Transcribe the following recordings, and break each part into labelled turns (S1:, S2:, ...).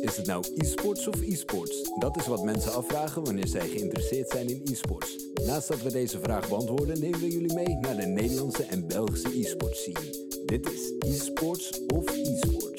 S1: Is het nou e-sports of e-sports? Dat is wat mensen afvragen wanneer zij geïnteresseerd zijn in e-sports. Naast dat we deze vraag beantwoorden, nemen we jullie mee naar de Nederlandse en Belgische e-sports scene. Dit is e-sports of e-sports.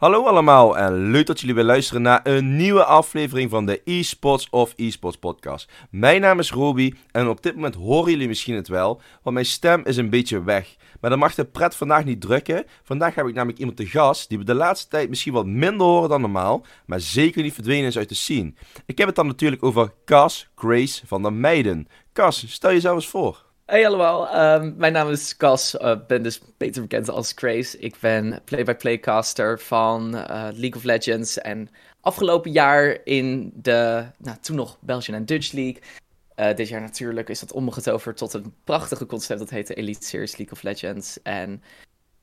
S2: Hallo allemaal en leuk dat jullie weer luisteren naar een nieuwe aflevering van de eSports of eSports podcast. Mijn naam is Roby en op dit moment horen jullie misschien het wel, want mijn stem is een beetje weg. Maar dat mag de pret vandaag niet drukken. Vandaag heb ik namelijk iemand te gast die we de laatste tijd misschien wat minder horen dan normaal, maar zeker niet verdwenen is uit de scene. Ik heb het dan natuurlijk over Cas Grace van de Meiden. Cas, stel jezelf eens voor.
S3: Hey allemaal, um, mijn naam is Cas, uh, ben dus beter bekend als Grace. Ik ben play-by-play caster van uh, League of Legends en afgelopen jaar in de, nou toen nog Belgian en Dutch League. Uh, dit jaar natuurlijk is dat omgetoverd tot een prachtige concept dat heet de Elite Series League of Legends. En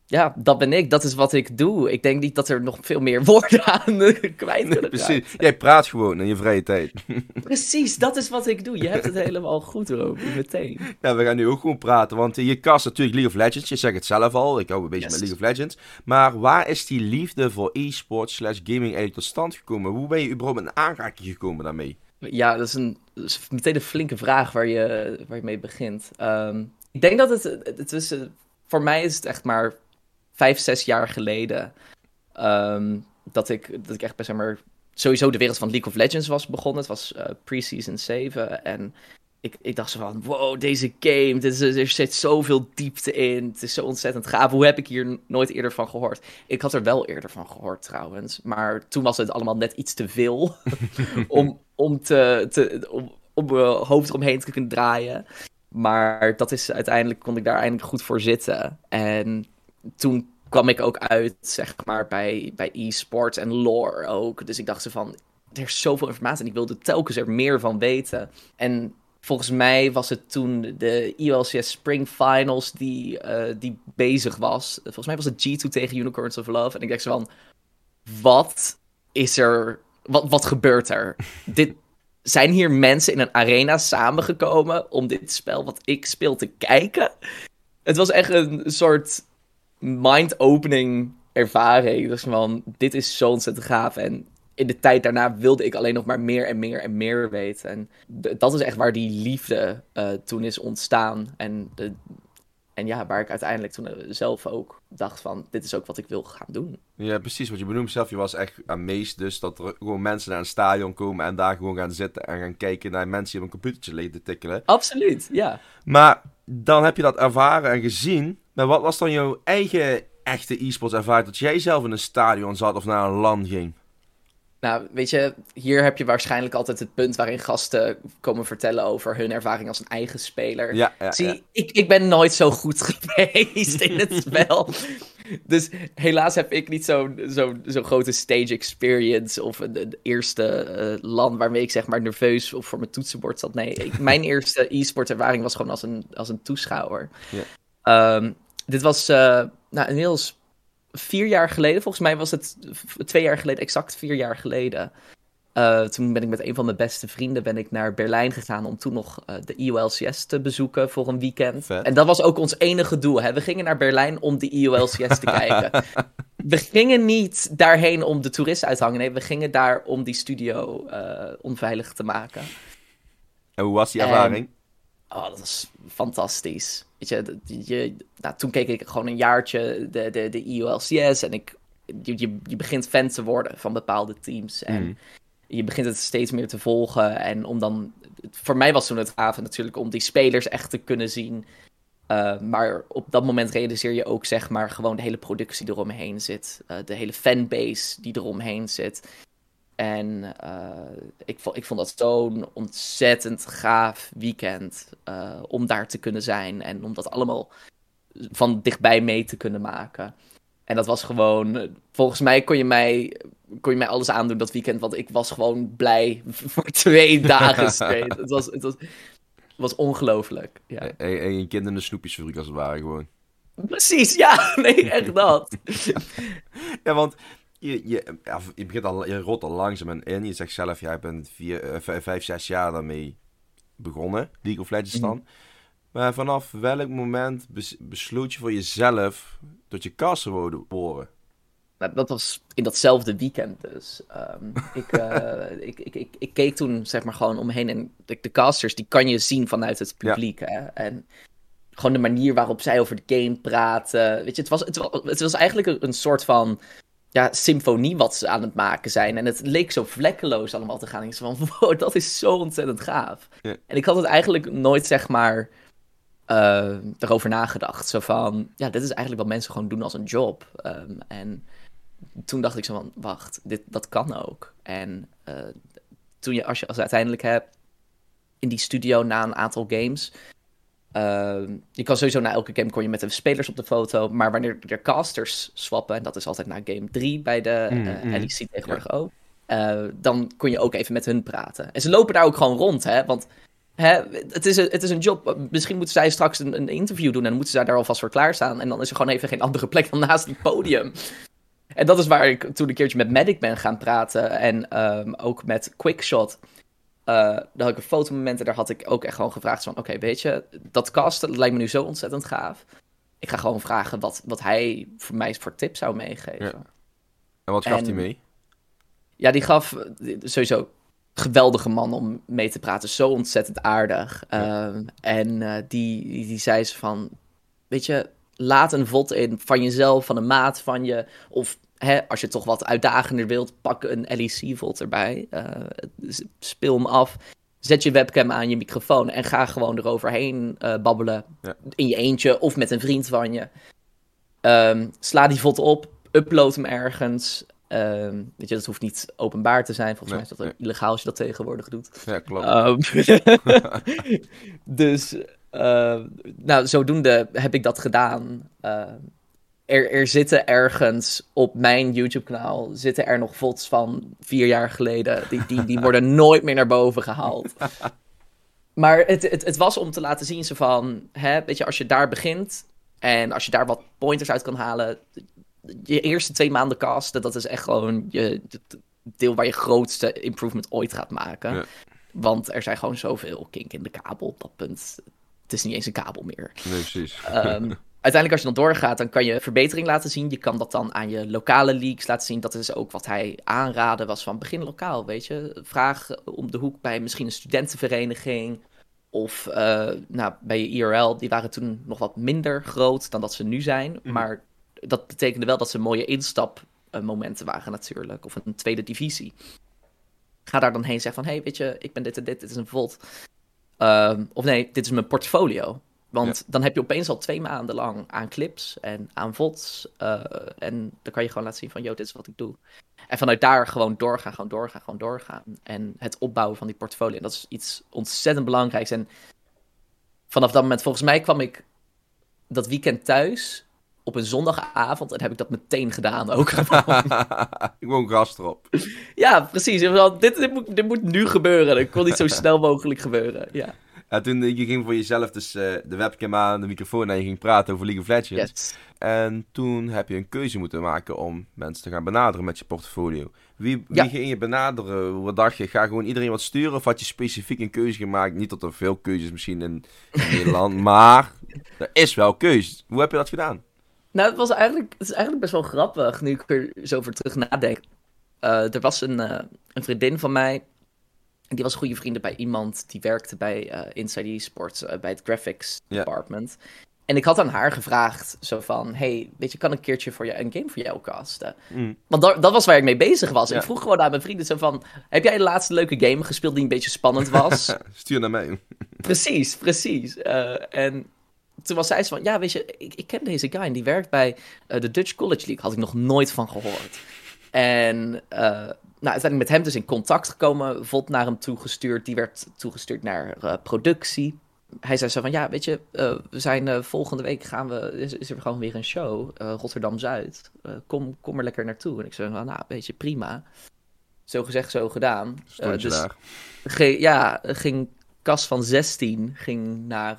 S3: ja, dat ben ik. Dat is wat ik doe. Ik denk niet dat er nog veel meer woorden aan kwijt kunnen
S2: Precies. Jij praat gewoon in je vrije tijd.
S3: Precies, dat is wat ik doe. Je hebt het helemaal goed, Rob. Meteen.
S2: Ja, we gaan nu ook gewoon praten. Want je kast natuurlijk League of Legends. Je zegt het zelf al. Ik hou een beetje yes. met League of Legends. Maar waar is die liefde voor e-sport slash gaming eigenlijk tot stand gekomen? Hoe ben je überhaupt in aanraking gekomen daarmee?
S3: Ja, dat is, een, dat is meteen een flinke vraag waar je, waar je mee begint. Um, ik denk dat het, het is, voor mij is het echt maar vijf, zes jaar geleden. Um, dat, ik, dat ik echt zeg maar, sowieso de wereld van League of Legends was begonnen. Het was uh, pre-season 7. En ik, ik dacht zo van, wow, deze game, dit is, er zit zoveel diepte in. Het is zo ontzettend gaaf. Hoe heb ik hier nooit eerder van gehoord? Ik had er wel eerder van gehoord trouwens. Maar toen was het allemaal net iets te veel om, om, te, te, om, om mijn hoofd eromheen te kunnen draaien. Maar dat is uiteindelijk, kon ik daar eindelijk goed voor zitten. En toen kwam ik ook uit, zeg maar, bij, bij e-sport en lore ook. Dus ik dacht zo van, er is zoveel informatie en ik wilde telkens er meer van weten. En volgens mij was het toen de ILCS Spring Finals die, uh, die bezig was. Volgens mij was het G2 tegen Unicorns of Love. En ik dacht zo van, wat is er, wat, wat gebeurt er? Dit, zijn hier mensen in een arena samengekomen om dit spel wat ik speel te kijken? Het was echt een soort mind-opening ervaring. Dus van, dit is zo ontzettend gaaf. En in de tijd daarna wilde ik alleen nog maar meer en meer en meer weten. En dat is echt waar die liefde uh, toen is ontstaan. En, de, en ja, waar ik uiteindelijk toen zelf ook dacht van, dit is ook wat ik wil gaan doen.
S2: Ja, precies. Wat je benoemt zelf, je was echt amazed dus dat er gewoon mensen naar een stadion komen en daar gewoon gaan zitten en gaan kijken naar mensen die op een computertje te tikkelen.
S3: Absoluut, ja.
S2: Maar dan heb je dat ervaren en gezien. Maar wat was dan jouw eigen echte e-sports ervaring dat jij zelf in een stadion zat of naar een land ging?
S3: Nou, weet je, hier heb je waarschijnlijk altijd het punt waarin gasten komen vertellen over hun ervaring als een eigen speler.
S2: Ja, ja,
S3: Zie,
S2: ja.
S3: Ik, ik ben nooit zo goed geweest in het spel. dus helaas heb ik niet zo'n zo, zo grote stage experience of een, een eerste uh, land waarmee ik zeg maar nerveus of voor mijn toetsenbord zat. Nee, ik, mijn eerste e-sport ervaring was gewoon als een, als een toeschouwer.
S2: Ja.
S3: Um, dit was uh, nou, inmiddels vier jaar geleden. Volgens mij was het twee jaar geleden, exact vier jaar geleden. Uh, toen ben ik met een van mijn beste vrienden ben ik naar Berlijn gegaan om toen nog uh, de IOLCS te bezoeken voor een weekend.
S2: Vet.
S3: En dat was ook ons enige doel. Hè? We gingen naar Berlijn om de IOLCS te kijken. We gingen niet daarheen om de toeristen uit te hangen. Nee, we gingen daar om die studio uh, onveilig te maken.
S2: En hoe was die ervaring?
S3: En, oh, dat was fantastisch. Weet je, je nou, toen keek ik gewoon een jaartje de, de, de IOLCS en ik, je, je, je begint fan te worden van bepaalde teams. En
S2: Mm.
S3: Je begint het steeds meer te volgen. En om dan, voor mij was toen het gave natuurlijk om die spelers echt te kunnen zien. Uh, maar op dat moment realiseer je ook, zeg maar, gewoon de hele productie eromheen zit. Uh, de hele fanbase die eromheen zit. En uh, ik, vond, ik vond dat zo'n ontzettend gaaf weekend om daar te kunnen zijn. En om dat allemaal van dichtbij mee te kunnen maken. En dat was gewoon, volgens mij kon je mij, kon je mij alles aandoen dat weekend. Want ik was gewoon blij voor twee dagen straight. het was, het was, was ongelooflijk. Ja.
S2: En, en je kind in de snoepjesfabriek als het ware gewoon.
S3: Precies, ja. Nee, echt dat.
S2: ja, want je, je, je, begint al, je rot al langzaam in. Je zegt zelf, jij bent vier, uh, vijf, zes jaar daarmee begonnen, League of Legends dan. Mm. Maar vanaf welk moment bes, besloot je voor jezelf tot je horen?
S3: Nou, dat was in datzelfde weekend dus. Ehm, ik, uh, ik, ik, ik, ik, keek toen zeg maar gewoon omheen en de, de, casters die kan je zien vanuit het publiek. Hè? En gewoon de manier waarop zij over de game praten. Weet je, het was, het was, het was eigenlijk een, een soort van ja, symfonie wat ze aan het maken zijn. En het leek zo vlekkeloos allemaal te gaan. En ik van, wow, dat is zo ontzettend gaaf. Ja. En ik had het eigenlijk nooit, zeg maar, uh, erover nagedacht. Zo van, ja, dit is eigenlijk wat mensen gewoon doen als een job. Um, en toen dacht ik zo van, wacht, dit, dat kan ook. En uh, toen je, als je als uiteindelijk hebt in die studio na een aantal games... Uh, je kan sowieso na elke game kon je met de spelers op de foto. Maar wanneer er casters swappen, en dat is altijd na game 3 bij de mm, uh, mm. LEC tegenwoordig ja. ook. Dan kon je ook even met hun praten. En ze lopen daar ook gewoon rond, hè? Want hè, het, is een, het is een job. Misschien moeten zij straks een, een interview doen en moeten ze daar alvast voor klaarstaan. En dan is er gewoon even geen andere plek dan naast het podium. En dat is waar ik toen een keertje met Medic ben gaan praten. En um, ook met Quickshot. Uh, daar had ik een fotomoment en daar had ik ook echt gewoon gevraagd van... Oké, weet je, dat casten dat lijkt me nu zo ontzettend gaaf. Ik ga gewoon vragen wat, wat hij voor mij voor tips zou meegeven. Ja.
S2: En wat gaf hij mee?
S3: Ja, die gaf sowieso geweldige man om mee te praten. Zo ontzettend aardig. Ja. Uh, en uh, die, die, die zei ze van... Weet je, laat een vod in van jezelf, van een maat van je. Of hè, als je toch wat uitdagender wilt, pak een LEC-vod erbij. Uh, speel hem af. Zet je webcam aan je microfoon en ga gewoon eroverheen uh, babbelen. Ja. In je eentje of met een vriend van je. Um, sla die vod op, upload hem ergens. Um, weet je, dat hoeft niet openbaar te zijn. Volgens nee, mij is dat nee. illegaal als je dat tegenwoordig doet.
S2: Ja, klopt.
S3: Um, dus uh, nou, zodoende heb ik dat gedaan. Uh, er, er zitten ergens op mijn YouTube-kanaal zitten er nog VODs van vier jaar geleden. Die, die, die worden nooit meer naar boven gehaald. Maar het, het, het was om te laten zien ze van, hè, weet je, als je daar begint en als je daar wat pointers uit kan halen, je eerste twee maanden casten, dat is echt gewoon je het deel waar je grootste improvement ooit gaat maken. Ja. Want er zijn gewoon zoveel kink in de kabel op dat punt het is niet eens een kabel meer.
S2: Nee, precies.
S3: Um, uiteindelijk als je dan doorgaat, dan kan je verbetering laten zien. Je kan dat dan aan je lokale leaks laten zien. Dat is ook wat hij aanraden was van begin lokaal, weet je. Vraag om de hoek bij misschien een studentenvereniging. Of uh, nou, bij je IRL, die waren toen nog wat minder groot dan dat ze nu zijn. Mm. Maar dat betekende wel dat ze mooie instapmomenten waren natuurlijk. Of een tweede divisie. Ga daar dan heen zeggen van, hey, weet je, ik ben dit en dit, dit is een volt. Uh, of nee, dit is mijn portfolio. Want ja. dan heb je opeens al twee maanden lang aan clips en aan VODs. Uh, en dan kan je gewoon laten zien van, yo, dit is wat ik doe. En vanuit daar gewoon doorgaan, gewoon doorgaan, gewoon doorgaan. En het opbouwen van die portfolio. En dat is iets ontzettend belangrijks. En vanaf dat moment, volgens mij kwam ik dat weekend thuis op een zondagavond en heb ik dat meteen gedaan ook.
S2: ik woon gast erop.
S3: Ja, precies. Dit, dit, moet, dit moet nu gebeuren. Dat kon niet zo snel mogelijk gebeuren. Ja.
S2: Ja, toen je ging voor jezelf dus uh, de webcam aan, de microfoon en je ging praten over League of Legends.
S3: Yes.
S2: En toen heb je een keuze moeten maken om mensen te gaan benaderen met je portfolio. Wie, wie ja. ging je benaderen? Wat dacht je? Ga gewoon iedereen wat sturen? Of had je specifiek een keuze gemaakt? Niet dat er veel keuzes misschien in, in Nederland, maar er is wel keuze. Hoe heb je dat gedaan?
S3: Nou, het, was eigenlijk, het is eigenlijk best wel grappig nu ik er zo over terug nadenk. Uh, er was een, uh, een vriendin van mij. Die was goede vrienden bij iemand die werkte bij uh, Inside Esports, bij het graphics yeah. department. En ik had aan haar gevraagd, zo van, hey, weet je, kan een keertje voor je een game voor jou casten? Mm. Want dat, dat was waar ik mee bezig was. Ja. Ik vroeg gewoon aan mijn vrienden zo van, heb jij de laatste leuke game gespeeld die een beetje spannend was?
S2: Stuur naar mij.
S3: precies, precies. en toen was zij zo van, ja, weet je, ik, ik ken deze guy en die werkt bij uh, de Dutch College League. Had ik nog nooit van gehoord. En uh, nou, uiteindelijk met hem dus in contact gekomen. Vod naar hem toegestuurd. Die werd toegestuurd naar uh, productie. Hij zei zo van, ja, weet je, we zijn volgende week gaan we, is, is, er gewoon weer een show, Rotterdam-Zuid. kom, kom er lekker naartoe. En ik zei, nou, weet je, prima. Zo gezegd, zo gedaan.
S2: dus,
S3: ja, ging Kas van 16 ging naar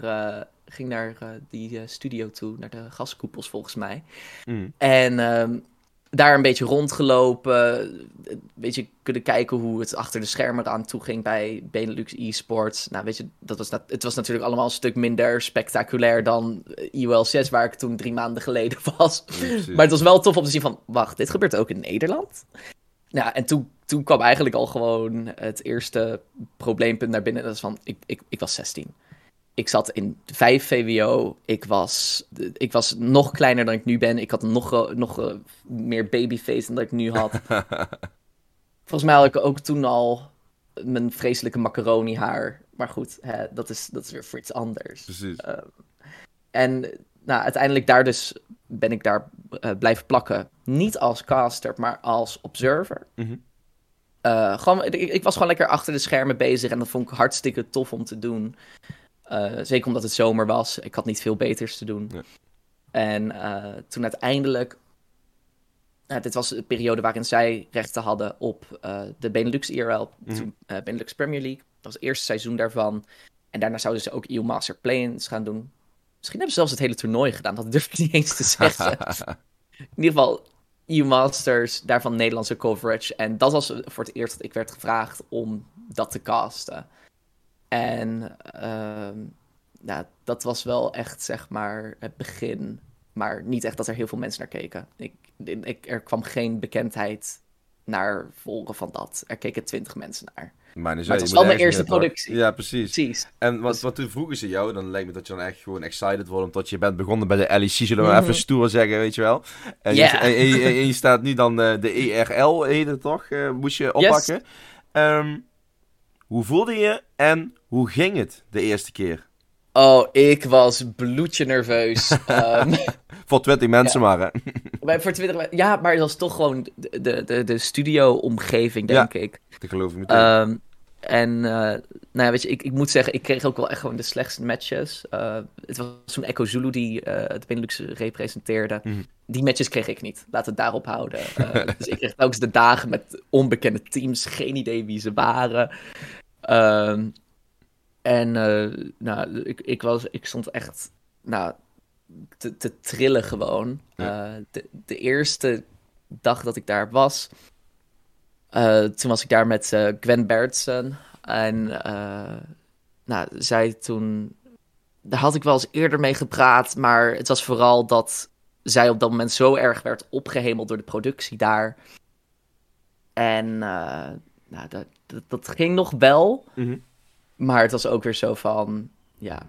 S3: ging naar uh, die uh, studio toe, naar de gaskoepels volgens mij.
S2: Mm.
S3: En um, daar een beetje rondgelopen. Een beetje kunnen kijken hoe het achter de schermen aan toe ging bij Benelux eSports. Nou, weet je, dat was het was natuurlijk allemaal een stuk minder spectaculair dan IOL 6, waar ik toen drie maanden geleden was. maar het was wel tof om te zien van, wacht, dit gebeurt ook in Nederland? Nou, en toen, toen kwam eigenlijk al gewoon het eerste probleempunt naar binnen. Dat is van, ik, ik, ik was 16 ik zat in 5 VWO. Ik was, ik was nog kleiner dan ik nu ben. Ik had nog, nog uh, meer babyface dan dat ik nu had. Volgens mij had ik ook toen al mijn vreselijke macaroni haar. Maar goed, hè, dat, is, dat is weer voor iets anders.
S2: Precies. Uh,
S3: en nou, uiteindelijk daar dus ben ik daar uh, blijven plakken. Niet als caster, maar als observer. Mm -hmm. gewoon, ik, ik, was gewoon lekker achter de schermen bezig en dat vond ik hartstikke tof om te doen. Uh, zeker omdat het zomer was. Ik had niet veel beters te doen. Ja. En uh, toen uiteindelijk. Uh, dit was de periode waarin zij rechten hadden op de Benelux IRL. Mm -hmm. Benelux Premier League. Dat was het eerste seizoen daarvan. En daarna zouden ze ook EU Master Play-ins gaan doen. Misschien hebben ze zelfs het hele toernooi gedaan. Dat durf ik niet eens te zeggen. In ieder geval EU Masters, daarvan Nederlandse coverage. En dat was voor het eerst dat ik werd gevraagd om dat te casten. En nou, dat was wel echt, zeg maar, het begin. Maar niet echt dat er heel veel mensen naar keken. Ik, ik, er kwam geen bekendheid naar volgen van dat. Er keken twintig mensen naar.
S2: Maar,
S3: maar het was wel mijn eerste productie.
S2: Ja, precies.
S3: precies.
S2: En wat, wat toen vroegen ze jou, dan lijkt me dat je dan echt gewoon excited wordt, omdat je bent begonnen bij de LEC, zullen we mm -hmm. even stoer zeggen, weet je wel. En,
S3: yeah.
S2: je, en, je, en je, staat nu dan uh, de ERL, heet het toch, uh, moest je oppakken.
S3: Yes.
S2: Um, hoe voelde je en hoe ging het de eerste keer?
S3: Oh, ik was bloedje nerveus. um,
S2: voor 20 mensen
S3: ja.
S2: maar, hè?
S3: Maar voor 20 Ja, maar het was toch gewoon de, de, de studio-omgeving, denk
S2: ja,
S3: ik.
S2: Dat geloof ik meteen.
S3: Um, en, uh, nou ja, weet je, ik, ik moet zeggen, ik kreeg ook wel echt gewoon de slechtste matches. Uh, het was zo'n Echo Zulu die uh, het Benelux representeerde.
S2: Mhm.
S3: Die matches kreeg ik niet. Laten we het daarop houden. dus ik kreeg telkens de dagen met onbekende teams. Geen idee wie ze waren. Um, en nou, ik, ik, was, ik stond echt nou, te, te trillen gewoon.
S2: Ja.
S3: De, de, eerste dag dat ik daar was, toen was ik daar met Gwen Bertsen. En nou, zij toen, daar had ik wel eens eerder mee gepraat, maar het was vooral dat zij op dat moment zo erg werd opgehemeld door de productie daar. En nou, dat, dat, dat, ging nog wel.
S2: Mm -hmm.
S3: Maar het was ook weer zo van, ja,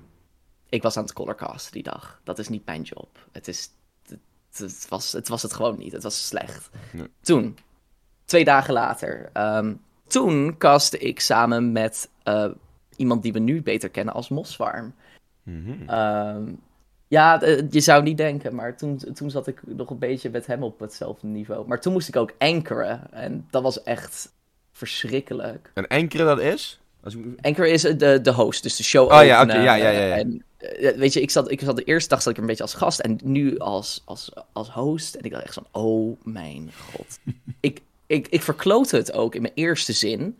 S3: ik was aan het colorcasten die dag. Dat is niet mijn job. Het, is, het, het, was, het was het gewoon niet. Het was slecht.
S2: Nee.
S3: Toen, twee dagen later, um, toen castte ik samen met uh, iemand die we nu beter kennen als Moswarm.
S2: Mm -hmm.
S3: um, ja, je zou niet denken, maar toen, toen zat ik nog een beetje met hem op hetzelfde niveau. Maar toen moest ik ook anchoren en dat was echt verschrikkelijk.
S2: En anchoren dat is?
S3: Als. Anchor is de, de host, dus de show.
S2: Oh ja, oké, okay, ja, ja, ja. ja.
S3: En, weet je, ik zat, ik zat de eerste dag zat ik er een beetje als gast en nu als, als, als host. En ik dacht echt van, oh mijn god. ik, ik, ik verkloot het ook in mijn eerste zin.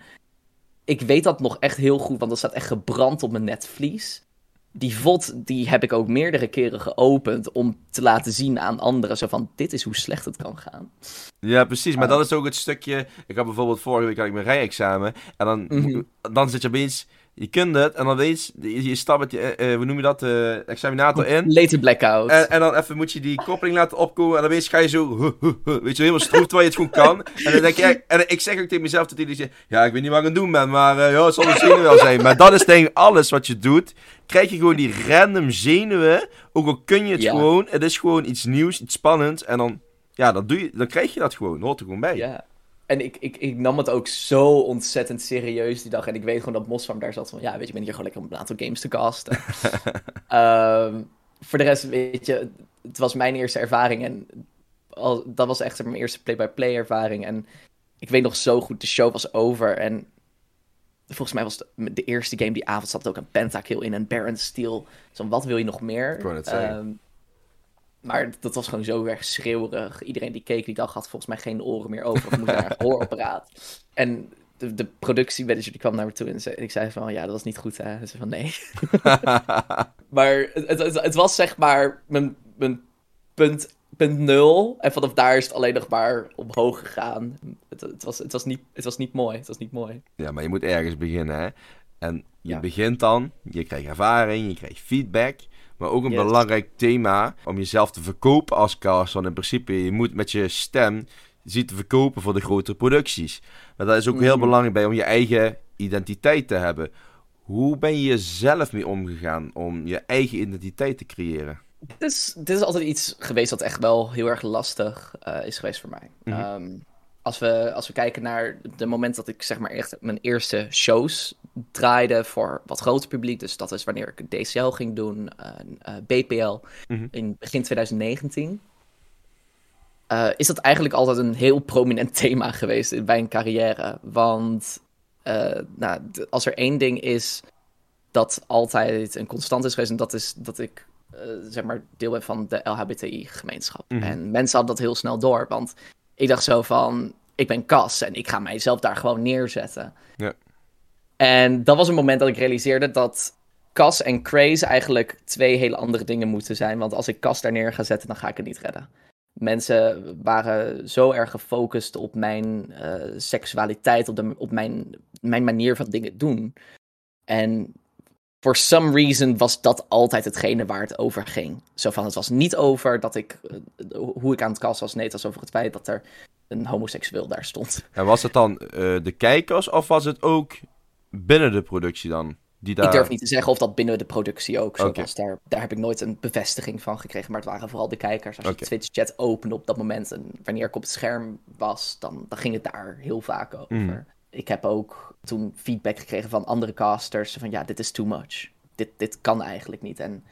S3: Ik weet dat nog echt heel goed, want dat staat echt gebrand op mijn netvlies. Die VOD, die heb ik ook meerdere keren geopend om te laten zien aan anderen. Zo van, dit is hoe slecht het kan gaan.
S2: Ja, precies. Maar uh, dat is ook het stukje... Ik had bijvoorbeeld vorige week had ik mijn rijexamen. En dan,
S3: Mhm.
S2: mm -hmm. dan zit je opeens... Je kunt het. En dan weet je... Je stapt met je... Uh, hoe noem je dat? Uh, examinator in.
S3: Later blackout.
S2: En, en, dan even moet je die koppeling laten opkomen. En dan weet je, ga je zo... Huh, huh, huh, weet je, helemaal stroef terwijl je het gewoon kan. En dan denk je... En ik zeg ook tegen mezelf dat zegt... Ja, ik weet niet wat ik aan het doen ben. Maar uh, ja, het zal misschien wel zijn. Maar dat is denk ik alles wat je doet. Krijg je gewoon die random zenuwen. Ook al kun je het
S3: Ja.
S2: gewoon. Het is gewoon iets nieuws, iets spannends. En dan... Ja, dan, doe je, dan krijg je dat gewoon. Hoort er gewoon bij.
S3: Ja. En ik, ik, ik nam het ook zo ontzettend serieus die dag. En ik weet gewoon dat Mosfarm daar zat van... Ja, weet je, ik ben hier gewoon lekker om een aantal games te casten. um, voor de rest, weet je... Het was mijn eerste ervaring. En al, dat was echt mijn eerste play-by-play ervaring. En ik weet nog zo goed, de show was over. En volgens mij was de, de eerste game die avond... zat ook een Pentakill in en Baron Steel. Zo wat wil je nog meer?
S2: Ik.
S3: Um, maar dat was gewoon zo erg schreeuwerig. Iedereen die keek die dag had volgens mij geen oren meer over. Of moest naar een hoorapparaat. En de, de productiemanager die kwam naar me toe en, zei, en ik zei van... Ja, dat was niet goed, hè? En ze van, nee. maar het, het, het, was zeg maar mijn, mijn punt En vanaf daar is het alleen nog maar omhoog gegaan. Het, het, was, het, was, niet, het was niet mooi. Het was niet mooi.
S2: Ja, maar je moet ergens beginnen, hè. En je
S3: Ja.
S2: begint dan, je krijgt ervaring, je krijgt feedback. Maar ook een
S3: Yes.
S2: belangrijk thema om jezelf te verkopen als cast. Want in principe, je moet met je stem zien te verkopen voor de grotere producties. Maar dat is ook heel
S3: Mhm.
S2: belangrijk bij om je eigen identiteit te hebben. Hoe ben je zelf mee omgegaan om je eigen identiteit te creëren?
S3: Dit is, dit is altijd iets geweest dat echt wel heel erg lastig eh, is geweest voor mij.
S2: Mhm.
S3: Ehm, als, we, als we kijken naar de moment dat ik zeg maar echt mijn eerste shows draaide voor wat groter publiek. Dus dat is wanneer ik een DCL ging doen, een eh, BPL
S2: Mhm.
S3: in begin 2019. eh, is dat eigenlijk altijd een heel prominent thema geweest in mijn carrière. Want eh, nou, d- als er één ding is dat altijd een constant is geweest, en dat is dat ik eh, zeg maar deel ben van de LHBTI-gemeenschap.
S2: Mhm.
S3: En mensen hadden dat heel snel door, want ik dacht zo van, ik ben Cas en ik ga mijzelf daar gewoon neerzetten.
S2: Ja.
S3: En dat was een moment dat ik realiseerde dat Cas en Craze eigenlijk twee hele andere dingen moeten zijn. Want als ik Cas daar neer ga zetten, dan ga ik het niet redden. Mensen waren zo erg gefocust op mijn eh, seksualiteit, op, op mijn, mijn manier van dingen doen. En for some reason was dat altijd hetgene waar het over ging. Zo van, het was niet over dat ik, eh, hoe ik aan het kast was. Nee, het was over het feit dat er een homoseksueel daar stond.
S2: En was het dan eh, de kijkers of was het ook binnen de productie dan? Die daar...
S3: Ik durf niet te zeggen of dat binnen de productie ook zo was. Daar, daar heb ik nooit een bevestiging van gekregen. Maar het waren vooral de kijkers. Als je
S2: Oké.
S3: Twitch-chat opende op dat moment en wanneer ik op het scherm was, dan, dan ging het daar heel vaak over.
S2: Mhm.
S3: Ik heb ook toen feedback gekregen van andere casters. Van ja, dit is too much. Dit, dit kan eigenlijk niet. En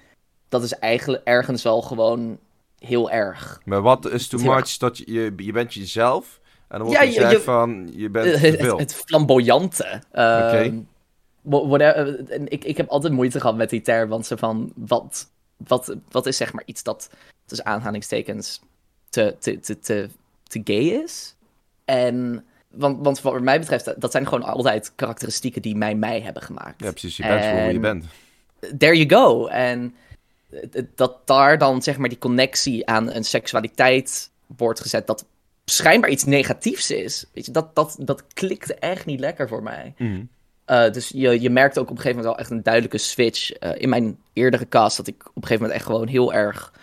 S3: dat is eigenlijk ergens wel gewoon heel erg.
S2: Maar wat is too much dat je, je, je bent jezelf en dan wordt
S3: Ja,
S2: je
S3: je-
S2: gezegd
S3: je-
S2: van je bent
S3: Eh, het, flamboyante. Ehm,
S2: Oké.
S3: whatever- ik, ik heb altijd moeite gehad met die term, want ze van wat, wat, wat is zeg maar iets dat tussen aanhalingstekens te, te, te, te, te gay is. En want, want wat mij betreft, dat zijn gewoon altijd karakteristieken die mij mij hebben gemaakt.
S2: Ja, precies. Je bent gewoon wie je
S3: En-
S2: bent.
S3: There you go. En eh, dat daar dan zeg maar die connectie aan een seksualiteit wordt gezet, dat schijnbaar iets negatiefs is. Weet je, dat, dat, dat klikte echt niet lekker voor mij.
S2: Mhm.
S3: Uh, dus je, je merkt ook op een gegeven moment wel echt een duidelijke switch. uh, in mijn eerdere cast dat ik op een gegeven moment echt gewoon heel erg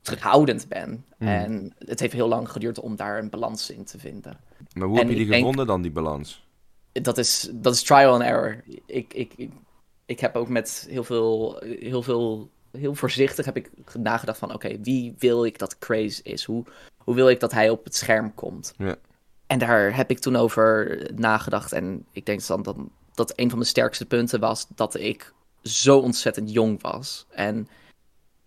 S3: terughoudend ben.
S2: Mm.
S3: En het heeft heel lang geduurd om daar een balans in te vinden.
S2: Maar hoe
S3: En
S2: heb je die
S3: denk-
S2: gevonden dan, die balans?
S3: Dat is, dat is trial and error. Ik, ik, ik, ik heb ook met heel veel, heel veel, heel voorzichtig heb ik nagedacht van, oké, wie wil ik dat Craze is? Hoe, hoe wil ik dat hij op het scherm komt?
S2: Ja.
S3: En daar heb ik toen over nagedacht. En ik denk dan dat, dat een van mijn sterkste punten was dat ik zo ontzettend jong was. En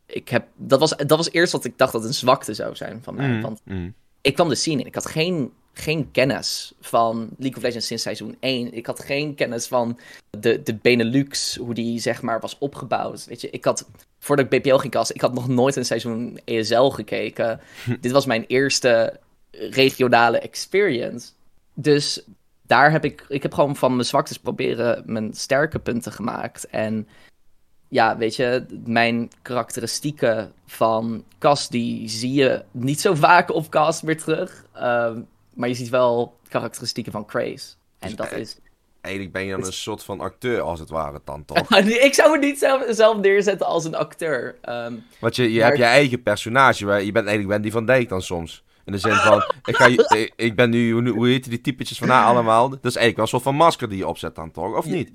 S3: ik heb, dat, was, dat was eerst wat ik dacht dat een zwakte zou zijn van mij.
S2: Mhm,
S3: Want
S2: mhm.
S3: ik kwam de scene in. Ik had geen, geen kennis van League of Legends sinds seizoen 1. Ik had geen kennis van de, de Benelux, hoe die zeg maar was opgebouwd. Weet je, ik had, voordat ik BPL ging kasten, ik had nog nooit een seizoen ESL gekeken. Dit was mijn eerste regionale experience. Dus daar heb ik, ik heb gewoon van mijn zwaktes proberen mijn sterke punten gemaakt. En ja, weet je, mijn karakteristieken van Cas, die zie je niet zo vaak op Cas meer terug. Ehm, maar je ziet wel karakteristieken van Craze. En
S2: Dus
S3: dat is...
S2: Eigenlijk ben je dan een soort van acteur, als het ware, dan toch?
S3: ik zou het niet zelf, zelf neerzetten als een acteur. Ehm,
S2: Want je, je
S3: Maar-
S2: hebt je eigen personage, waar je bent eigenlijk Wendy van Dijk dan soms. In de zin van, ik, ga, ik, ik ben nu, hoe, hoe heet die typetjes van haar allemaal? Dat is eigenlijk wel een soort van masker die je opzet dan toch, of niet?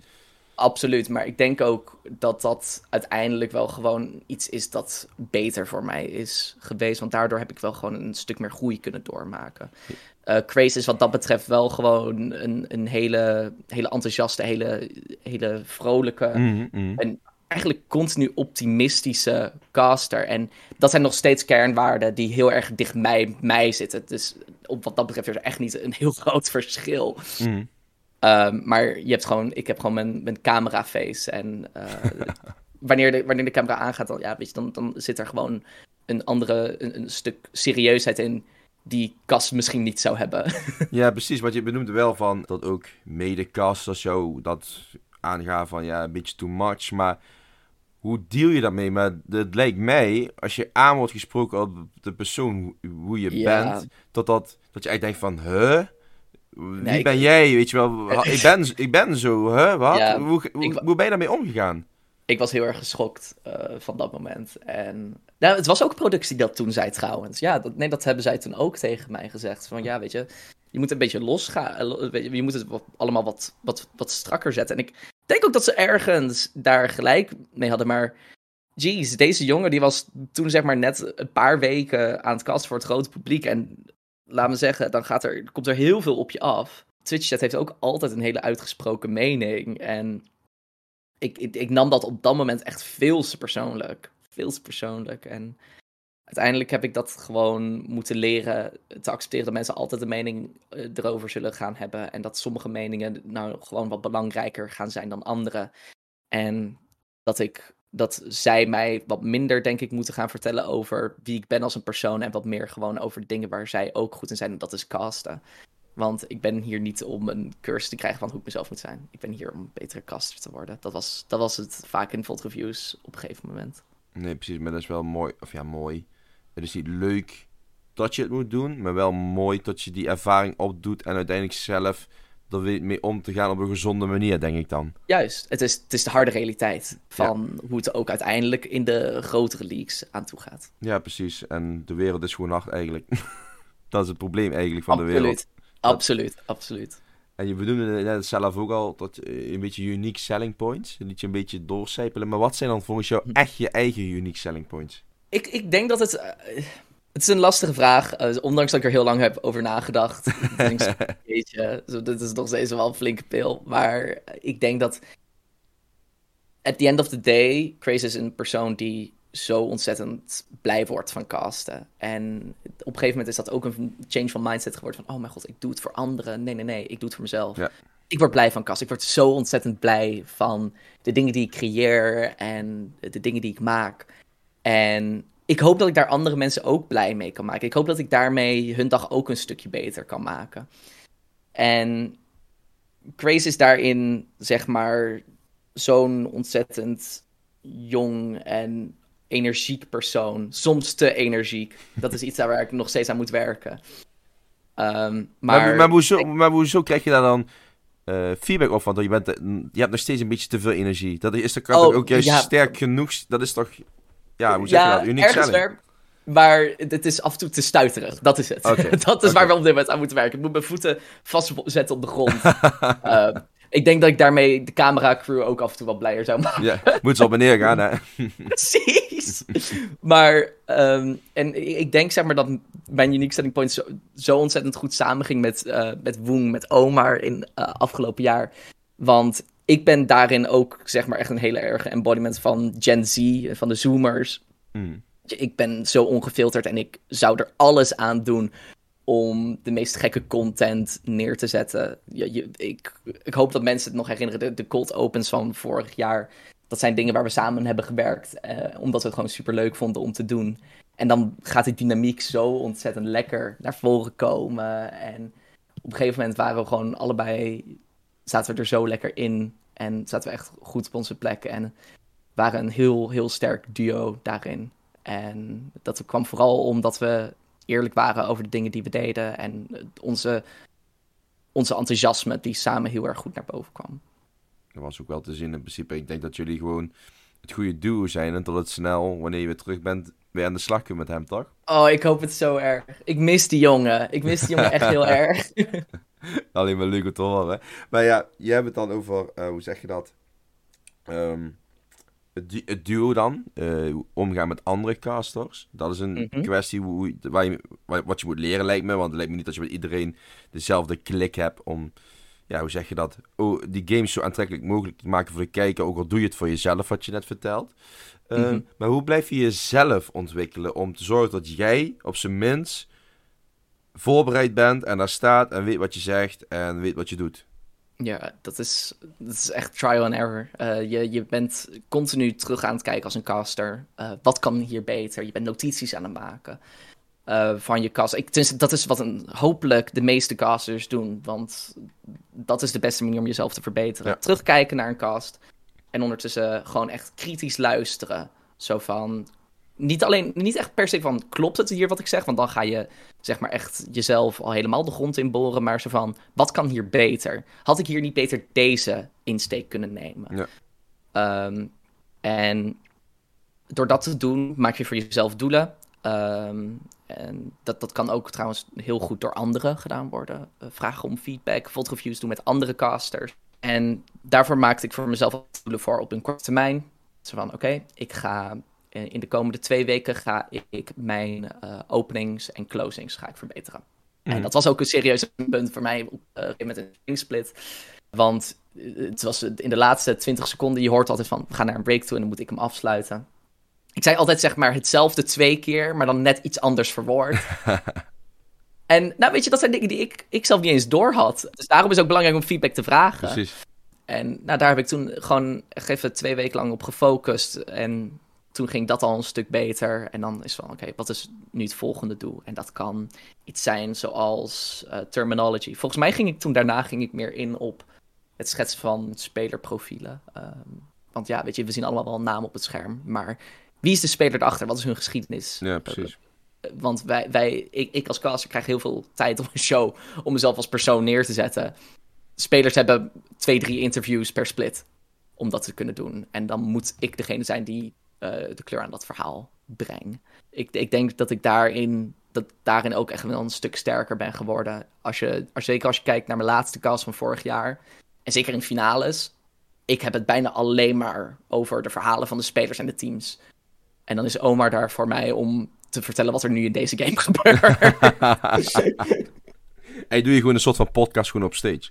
S3: Absoluut, maar ik denk ook dat dat uiteindelijk wel gewoon iets is dat beter voor mij is geweest. Want daardoor heb ik wel gewoon een stuk meer groei kunnen doormaken. Eh Craze is wat dat betreft wel gewoon een, een hele, hele enthousiaste, hele, hele vrolijke,
S2: Mhm, mhm.
S3: eigenlijk continu optimistische caster. En dat zijn nog steeds kernwaarden die heel erg dicht bij mij zitten. Dus op wat dat betreft is er echt niet een heel groot verschil.
S2: Mhm.
S3: Ehm, maar je hebt gewoon, ik heb gewoon mijn, mijn camera-face. En eh, wanneer, de, wanneer de camera aangaat, dan, ja, weet je, dan, dan zit er gewoon een andere, een, een stuk serieusheid in die Cas misschien niet zou hebben.
S2: Ja, precies. Want je benoemde wel van dat ook medecasters jou dat aangaan van ja, een beetje too much. Maar hoe deal je daarmee? Maar het lijkt mij, als je aan wordt gesproken op de persoon hoe, je
S3: Ja.
S2: bent, dat, dat, dat je echt denkt van, huh? Wie
S3: Nee, ik-
S2: ben jij? Weet je wel, ik ben, ik ben zo, huh? Wat?
S3: Ja,
S2: hoe, hoe,
S3: ik-
S2: hoe ben je daarmee omgegaan?
S3: Ik was heel erg geschokt eh, van dat moment. En nou, het was ook productie dat toen zei trouwens. Ja, dat, nee, dat hebben zij toen ook tegen mij gezegd. Van ja, weet je, je moet een beetje losgaan. eh, weet je, moet het allemaal wat, wat, wat strakker zetten. En ik denk ook dat ze ergens daar gelijk mee hadden. Maar jeez, deze jongen die was toen zeg maar net een paar weken aan het kast voor het grote publiek. En laat me zeggen, dan gaat er, komt er heel veel op je af. Twitch-chat heeft ook altijd een hele uitgesproken mening. En ik, ik, ik nam dat op dat moment echt veel te persoonlijk. Veel te persoonlijk. En uiteindelijk heb ik dat gewoon moeten leren te accepteren dat mensen altijd een mening eh, erover zullen gaan hebben. En dat sommige meningen nou gewoon wat belangrijker gaan zijn dan andere. En dat ik dat zij mij wat minder, denk ik, moeten gaan vertellen over wie ik ben als een persoon. En wat meer gewoon over dingen waar zij ook goed in zijn. En dat is casten. Want ik ben hier niet om een cursus te krijgen van hoe ik mezelf moet zijn. Ik ben hier om een betere caster te worden. Dat was, dat was het vaak in VOD reviews op een gegeven moment.
S2: Nee, precies, maar dat is wel mooi, of ja, mooi. Het is niet leuk dat je het moet doen, maar wel mooi dat je die ervaring opdoet en uiteindelijk zelf er mee om te gaan op een gezonde manier, denk ik dan.
S3: Juist, het is, het is de harde realiteit van hoe het ook uiteindelijk in de grotere leagues aan toe gaat.
S2: Ja, precies. En de wereld is gewoon hard eigenlijk. dat is het probleem eigenlijk van de wereld.
S3: Absoluut, absoluut, absoluut.
S2: En je benoemde net zelf ook al dat een beetje unique selling points. Liet je een beetje doorcijpelen. Maar wat zijn dan volgens jou
S3: Hm.
S2: echt je eigen unique selling points?
S3: Ik, ik denk dat het. eh, het is een lastige vraag, eh, ondanks dat ik er heel lang heb over nagedacht. Ik zo, dit is nog steeds wel een flinke pil. Maar ik denk dat. At the end of the day, Craze is een persoon die zo ontzettend blij wordt van casten. En op een gegeven moment is dat ook een change van mindset geworden. Van, oh mijn god, ik doe het voor anderen. Nee, nee, nee, ik doe het voor mezelf.
S2: Ja.
S3: Ik word blij van casten. Ik word zo ontzettend blij van de dingen die ik creëer en de dingen die ik maak. En ik hoop dat ik daar andere mensen ook blij mee kan maken. Ik hoop dat ik daarmee hun dag ook een stukje beter kan maken. En Grace is daarin, zeg maar, zo'n ontzettend jong en energiek persoon. Soms te energiek. Dat is iets waar ik nog steeds aan moet werken. Ehm,
S2: Maar,
S3: maar,
S2: maar, hoezo, maar hoezo krijg je daar dan eh, feedback op? Want je, bent, eh, je hebt nog steeds een beetje te veel energie. Dat is toch
S3: Oh,
S2: ook juist
S3: ja.
S2: sterk genoeg. Dat is toch, ja, hoe zeg je dat? Uniek
S3: ergens
S2: selling.
S3: Maar het is af en toe te stuiterig. Dat is het. Dat is waar we op dit moment aan moeten werken. Ik moet mijn voeten vastzetten op de grond. Eh, ik denk dat ik daarmee de cameracrew ook af en toe wat blijer zou maken.
S2: Ja, moet ze op en neer gaan, hè?
S3: Precies. maar, ehm, en ik denk zeg maar dat mijn unique selling point zo, zo ontzettend goed samenging met, eh met Woong, met Omar in eh, afgelopen jaar. Want ik ben daarin ook zeg maar echt een hele erge embodiment van Gen Z, van de Zoomers.
S2: Hmm.
S3: Ik ben zo ongefilterd en ik zou er alles aan doen om de meest gekke content neer te zetten. Je, je- ik, ik hoop dat mensen het nog herinneren. De, de cold opens van vorig jaar. Dat zijn dingen waar we samen hebben gewerkt. eh, omdat we het gewoon super leuk vonden om te doen. En dan gaat die dynamiek zo ontzettend lekker naar voren komen. En op een gegeven moment waren we gewoon allebei. zaten we er zo lekker in. En zaten we echt goed op onze plek. En waren een heel, heel sterk duo daarin. En dat kwam vooral omdat we eerlijk waren over de dingen die we deden. En onze, onze enthousiasme die samen heel erg goed naar boven kwam.
S2: Dat was ook wel te zien in principe. Ik denk dat jullie gewoon het goede duo zijn. En dat het snel, wanneer je weer terug bent, weer aan de slag kunt met hem, toch?
S3: Oh, ik hoop het zo erg. Ik mis die jongen. Ik mis die jongen echt heel erg.
S2: Alleen maar leuk om te horen. Maar ja, je hebt het dan over, eh, hoe zeg je dat? Ehm, het, du- het duo dan, eh, omgaan met andere casters. Dat is een
S3: Mhm.
S2: kwestie hoe, waar je, wat je moet leren, lijkt me. Want het lijkt me niet dat je met iedereen dezelfde klik hebt om, ja, hoe zeg je dat? Oh, die games zo aantrekkelijk mogelijk te maken voor de kijker. Ook al doe je het voor jezelf, wat je net vertelt. Ehm,
S3: Mhm.
S2: Maar hoe blijf je jezelf ontwikkelen om te zorgen dat jij op zijn minst voorbereid bent en daar staat en weet wat je zegt en weet wat je doet?
S3: Ja, dat is, dat is echt trial and error. Eh, je, je bent continu terug aan het kijken als een caster. Eh, wat kan hier beter? Je bent notities aan het maken eh, van je cast. Ik, dat is wat een, hopelijk de meeste casters doen. Want dat is de beste manier om jezelf te verbeteren.
S2: Ja.
S3: Terugkijken naar een cast. En ondertussen gewoon echt kritisch luisteren. Zo van, niet alleen, niet echt per se van, klopt het hier wat ik zeg? Want dan ga je, zeg maar, echt jezelf al helemaal de grond in boren. Maar zo van, wat kan hier beter? Had ik hier niet beter deze insteek kunnen nemen?
S2: Ja.
S3: Ehm, en door dat te doen, maak je voor jezelf doelen. Ehm, en dat, dat kan ook trouwens heel goed door anderen gedaan worden. Uh, vragen om feedback, fotoreviews doen met andere casters. En daarvoor maakte ik voor mezelf doelen voor op een korte termijn. Zo van, oké, ik ga eh, in de komende twee weken ga ik mijn uh, openings en closings ga ik verbeteren. En
S2: Mhm.
S3: dat was ook een serieus punt voor mij uh, met een split. Want het was in de laatste 20 seconden, je hoort altijd van, we gaan naar een break toe en dan moet ik hem afsluiten. Ik zei altijd zeg maar hetzelfde twee keer, maar dan net iets anders verwoord. en nou weet je, dat zijn dingen die ik, ik zelf niet eens door had. Dus daarom is het ook belangrijk om feedback te vragen.
S2: Precies.
S3: En nou, daar heb ik toen gewoon even twee weken lang op gefocust. En toen ging dat al een stuk beter. En dan is van, oké, wat is nu het volgende doel? En dat kan iets zijn zoals uh, terminology. Volgens mij ging ik toen daarna ging ik meer in op het schetsen van spelerprofielen. Um, want ja, weet je, we zien allemaal wel een naam op het scherm. Maar wie is de speler erachter? Wat is hun geschiedenis?
S2: Ja, precies.
S3: Uh, want wij, wij ik, ik als caster krijg heel veel tijd op een show om mezelf als persoon neer te zetten. Spelers hebben twee, drie interviews per split om dat te kunnen doen. En dan moet ik degene zijn die uh, de kleur aan dat verhaal breng. Ik, ik denk dat ik daarin, dat daarin ook echt wel een stuk sterker ben geworden. Als je, als, zeker als je kijkt naar mijn laatste cast van vorig jaar. En zeker in finales. Ik heb het bijna alleen maar over de verhalen van de spelers en de teams. En dan is Omar daar voor mij om te vertellen wat er nu in deze game gebeurt.
S2: hey, doe je gewoon een soort van podcast gewoon op stage?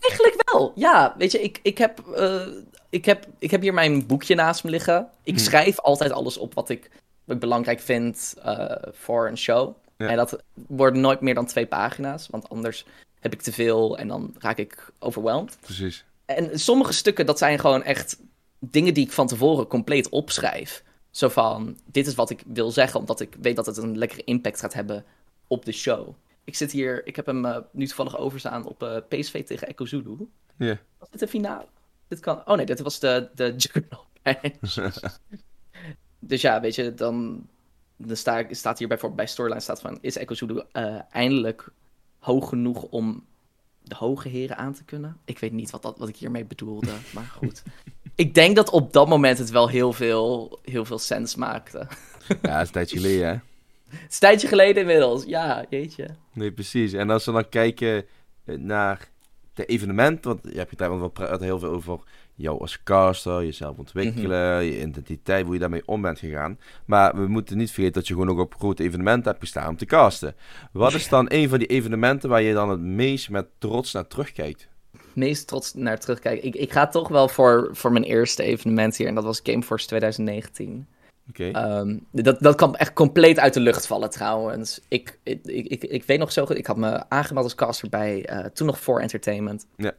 S3: Eigenlijk wel, ja. Weet je, ik, ik, heb, uh, ik, heb, ik heb hier mijn boekje naast me liggen. Ik hmm. schrijf altijd alles op wat ik, wat ik belangrijk vind uh, voor een show. Ja. En dat worden nooit meer dan twee pagina's, want anders heb ik te veel en dan raak ik overweldigd.
S2: Precies.
S3: En sommige stukken, dat zijn gewoon echt dingen die ik van tevoren compleet opschrijf. Zo van, dit is wat ik wil zeggen, omdat ik weet dat het een lekkere impact gaat hebben op de show. Ik zit hier, ik heb hem uh, nu toevallig overstaan op uh, PSV tegen Echo Zulu.
S2: Ja. Yeah.
S3: Was dit de finale? Dit kan... Oh nee, dit was de, de Juggernaut dus ja, weet je, dan, dan sta staat hier bijvoorbeeld bij Storyline staat van... Is Echo Zulu uh, eindelijk hoog genoeg om de hoge heren aan te kunnen? Ik weet niet wat, dat, wat ik hiermee bedoelde, maar goed. ik denk dat op dat moment het wel heel veel, heel veel sens maakte.
S2: ja, dat is een tijdje geleden, hè?
S3: Het is een tijdje geleden inmiddels, ja, jeetje.
S2: Nee, precies. En als we dan kijken naar de evenementen, want je hebt wel praat heel veel over jou als caster, jezelf ontwikkelen, mm -hmm. je identiteit, hoe je daarmee om bent gegaan. Maar we moeten niet vergeten dat je gewoon ook op grote evenementen hebt gestaan om te casten. Wat is dan een van die evenementen waar je dan het meest met trots naar terugkijkt?
S3: meest trots naar terugkijken? Ik, ik ga toch wel voor, voor mijn eerste evenement hier, en dat was Gameforce 2019.
S2: Okay.
S3: Um, dat, dat kan echt compleet uit de lucht vallen trouwens. Ik, ik, ik, ik weet nog zo goed, ik had me aangemeld als caster bij uh, toen nog voor Entertainment.
S2: Ja.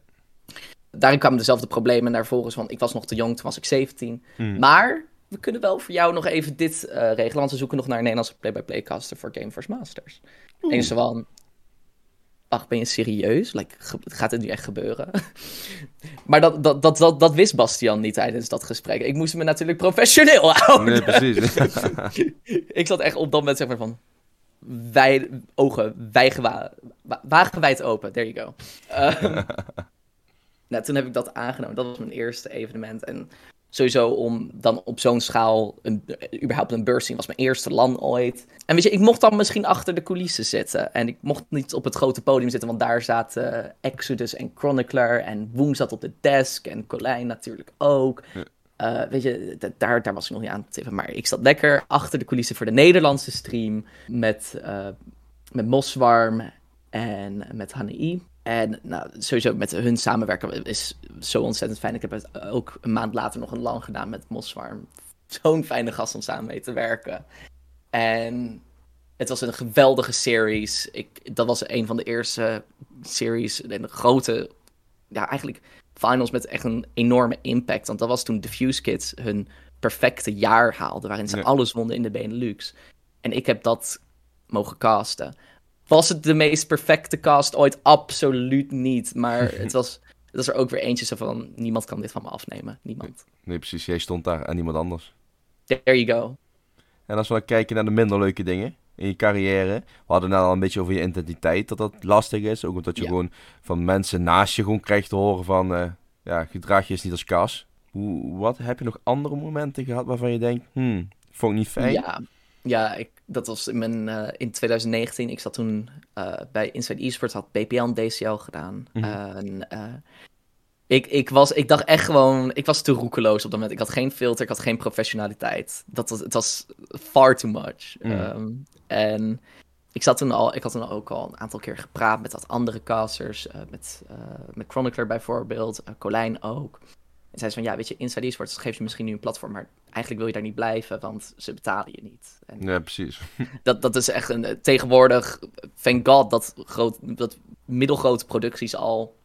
S3: Daarin kwamen dezelfde problemen naar voren, want ik was nog te jong, toen was ik 17.
S2: Hmm.
S3: Maar we kunnen wel voor jou nog even dit uh, regelen, want we zoeken nog naar een Nederlandse play-by-play caster voor Gameforce Masters. Oeh. En zo van, ach, ben je serieus? Like, gaat het nu echt gebeuren? maar dat, dat, dat, dat, dat wist Bastian niet tijdens dat gesprek. Ik moest me natuurlijk professioneel houden.
S2: Nee, precies.
S3: ik zat echt op dat moment zeg maar van... Wij, ogen wijgewa, wagenwijd open, there you go. Um, nou, toen heb ik dat aangenomen. Dat was mijn eerste evenement. En sowieso om dan op zo'n schaal een, überhaupt een beurs zien was mijn eerste land ooit. En weet je, ik mocht dan misschien achter de coulissen zitten. En ik mocht niet op het grote podium zitten, want daar zaten uh, Exodus en Chronicler. En Woem zat op de desk en Colijn natuurlijk ook.
S2: Ja.
S3: Uh, weet je, daar, daar was ik nog niet aan te tippen. Maar ik zat lekker achter de coulissen voor de Nederlandse stream. Met, uh, met Moswarm en met Hanei. En nou, sowieso met hun samenwerken is zo ontzettend fijn. Ik heb het ook een maand later nog een lang gedaan met Moswarm. Zo'n fijne gast om samen mee te werken. En het was een geweldige series. Ik, dat was een van de eerste series en de grote, ja eigenlijk finals met echt een enorme impact. Want dat was toen Diffuse Kids hun perfecte jaar haalden, waarin ze
S2: Ja.
S3: alles wonnen in de Benelux. En ik heb dat mogen casten. Was het de meest perfecte cast ooit? Absoluut niet. Maar het was, dat is er ook weer eentje zo van, niemand kan dit van me afnemen. Niemand.
S2: Nee, precies. Jij stond daar en niemand anders.
S3: There you go.
S2: En als we dan kijken naar de minder leuke dingen in je carrière. We hadden het net al een beetje over je identiteit, dat dat lastig is. Ook omdat je
S3: Ja.
S2: gewoon van mensen naast je gewoon krijgt te horen van... eh, ja, gedrag je eens niet als kas. Hoe, wat, heb je nog andere momenten gehad waarvan je denkt... Hmm, vond ik niet fijn?
S3: Ja, ja ik, dat was in, mijn, eh, in 2019. Ik zat toen eh, bij Inside Esports, had BPL en DCL gedaan.
S2: Mhm.
S3: En, eh, ik, ik, was, ik dacht echt gewoon, ik was te roekeloos op dat moment. Ik had geen filter, ik had geen professionaliteit. Dat was, het was far too much.
S2: Mhm.
S3: Ehm, en ik, zat toen al, ik had toen ook al een aantal keer gepraat met wat andere casters. met, met Chronicler bijvoorbeeld, Colijn ook. En zei ze van, ja, weet je, Inside Esports geeft je misschien nu een platform, maar eigenlijk wil je daar niet blijven, want ze betalen je niet. En
S2: Ja, precies.
S3: dat, dat is echt een, eh, tegenwoordig, thank god, dat, groot, dat middelgrote producties al,